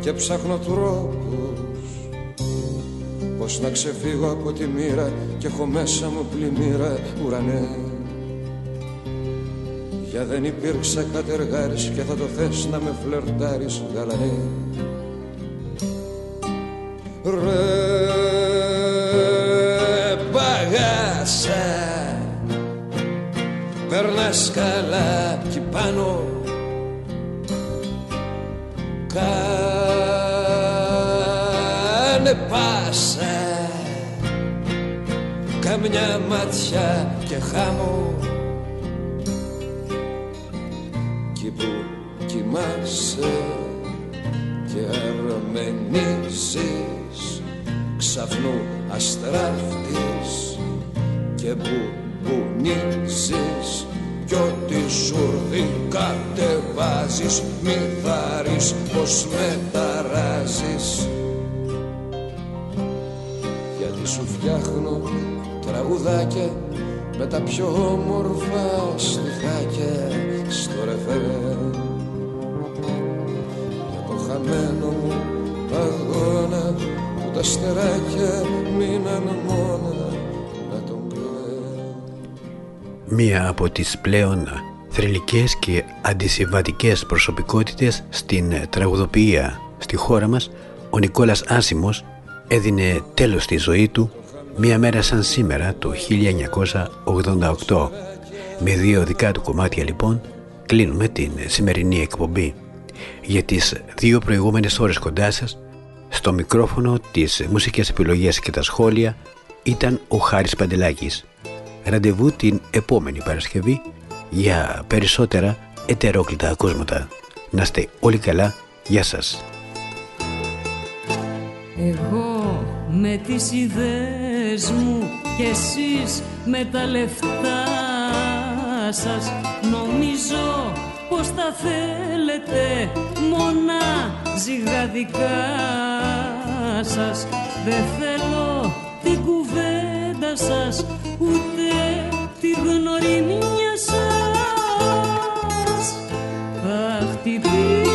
και ψάχνω τρόπους πως να ξεφύγω από τη μοίρα και έχω μέσα μου πλημμύρα ουρανέ για δεν υπήρξα κατεργάρης και θα το θες να με φλερτάρεις γαλανέ. Ρε παγάσα Περνάς καλά κι πάνω. Κάνε πάσα Καμιά ματιά και χάμω ξαφνού αστράφτης και που μπουνίζεις κι ό,τι σουρδί κατεβάζεις μη θάρεις πως μεταράζεις. Γιατί σου φτιάχνω τραγουδάκια με τα πιο όμορφα τα στεράκια μείναν μόνα να τον κλαίν Μία από τις πλέον θρηλυκές και αντισυμβατικές προσωπικότητες στην τραγουδοποιία στη χώρα μας, ο Νικόλας Άσιμος έδινε τέλος στη ζωή του μία μέρα σαν σήμερα το 1988. Με δύο δικά του κομμάτια λοιπόν κλείνουμε την σημερινή εκπομπή. Για τις δύο προηγούμενες ώρες κοντά σας, στο μικρόφωνο της μουσικές επιλογές και τα σχόλια ήταν ο Χάρης Παντελάκης. Ραντεβού την επόμενη Παρασκευή για περισσότερα ετερόκλητα ακούσματα. Να είστε όλοι καλά. Γεια σας. Εγώ με τις ιδέες μου και εσείς με τα λεφτά σας Νομίζω πως τα θέλετε μόνα ζυγαδικά σας. Δεν θέλω την κουβέντα σας ούτε τη γνωριμιά σας. Θα χτυπήσω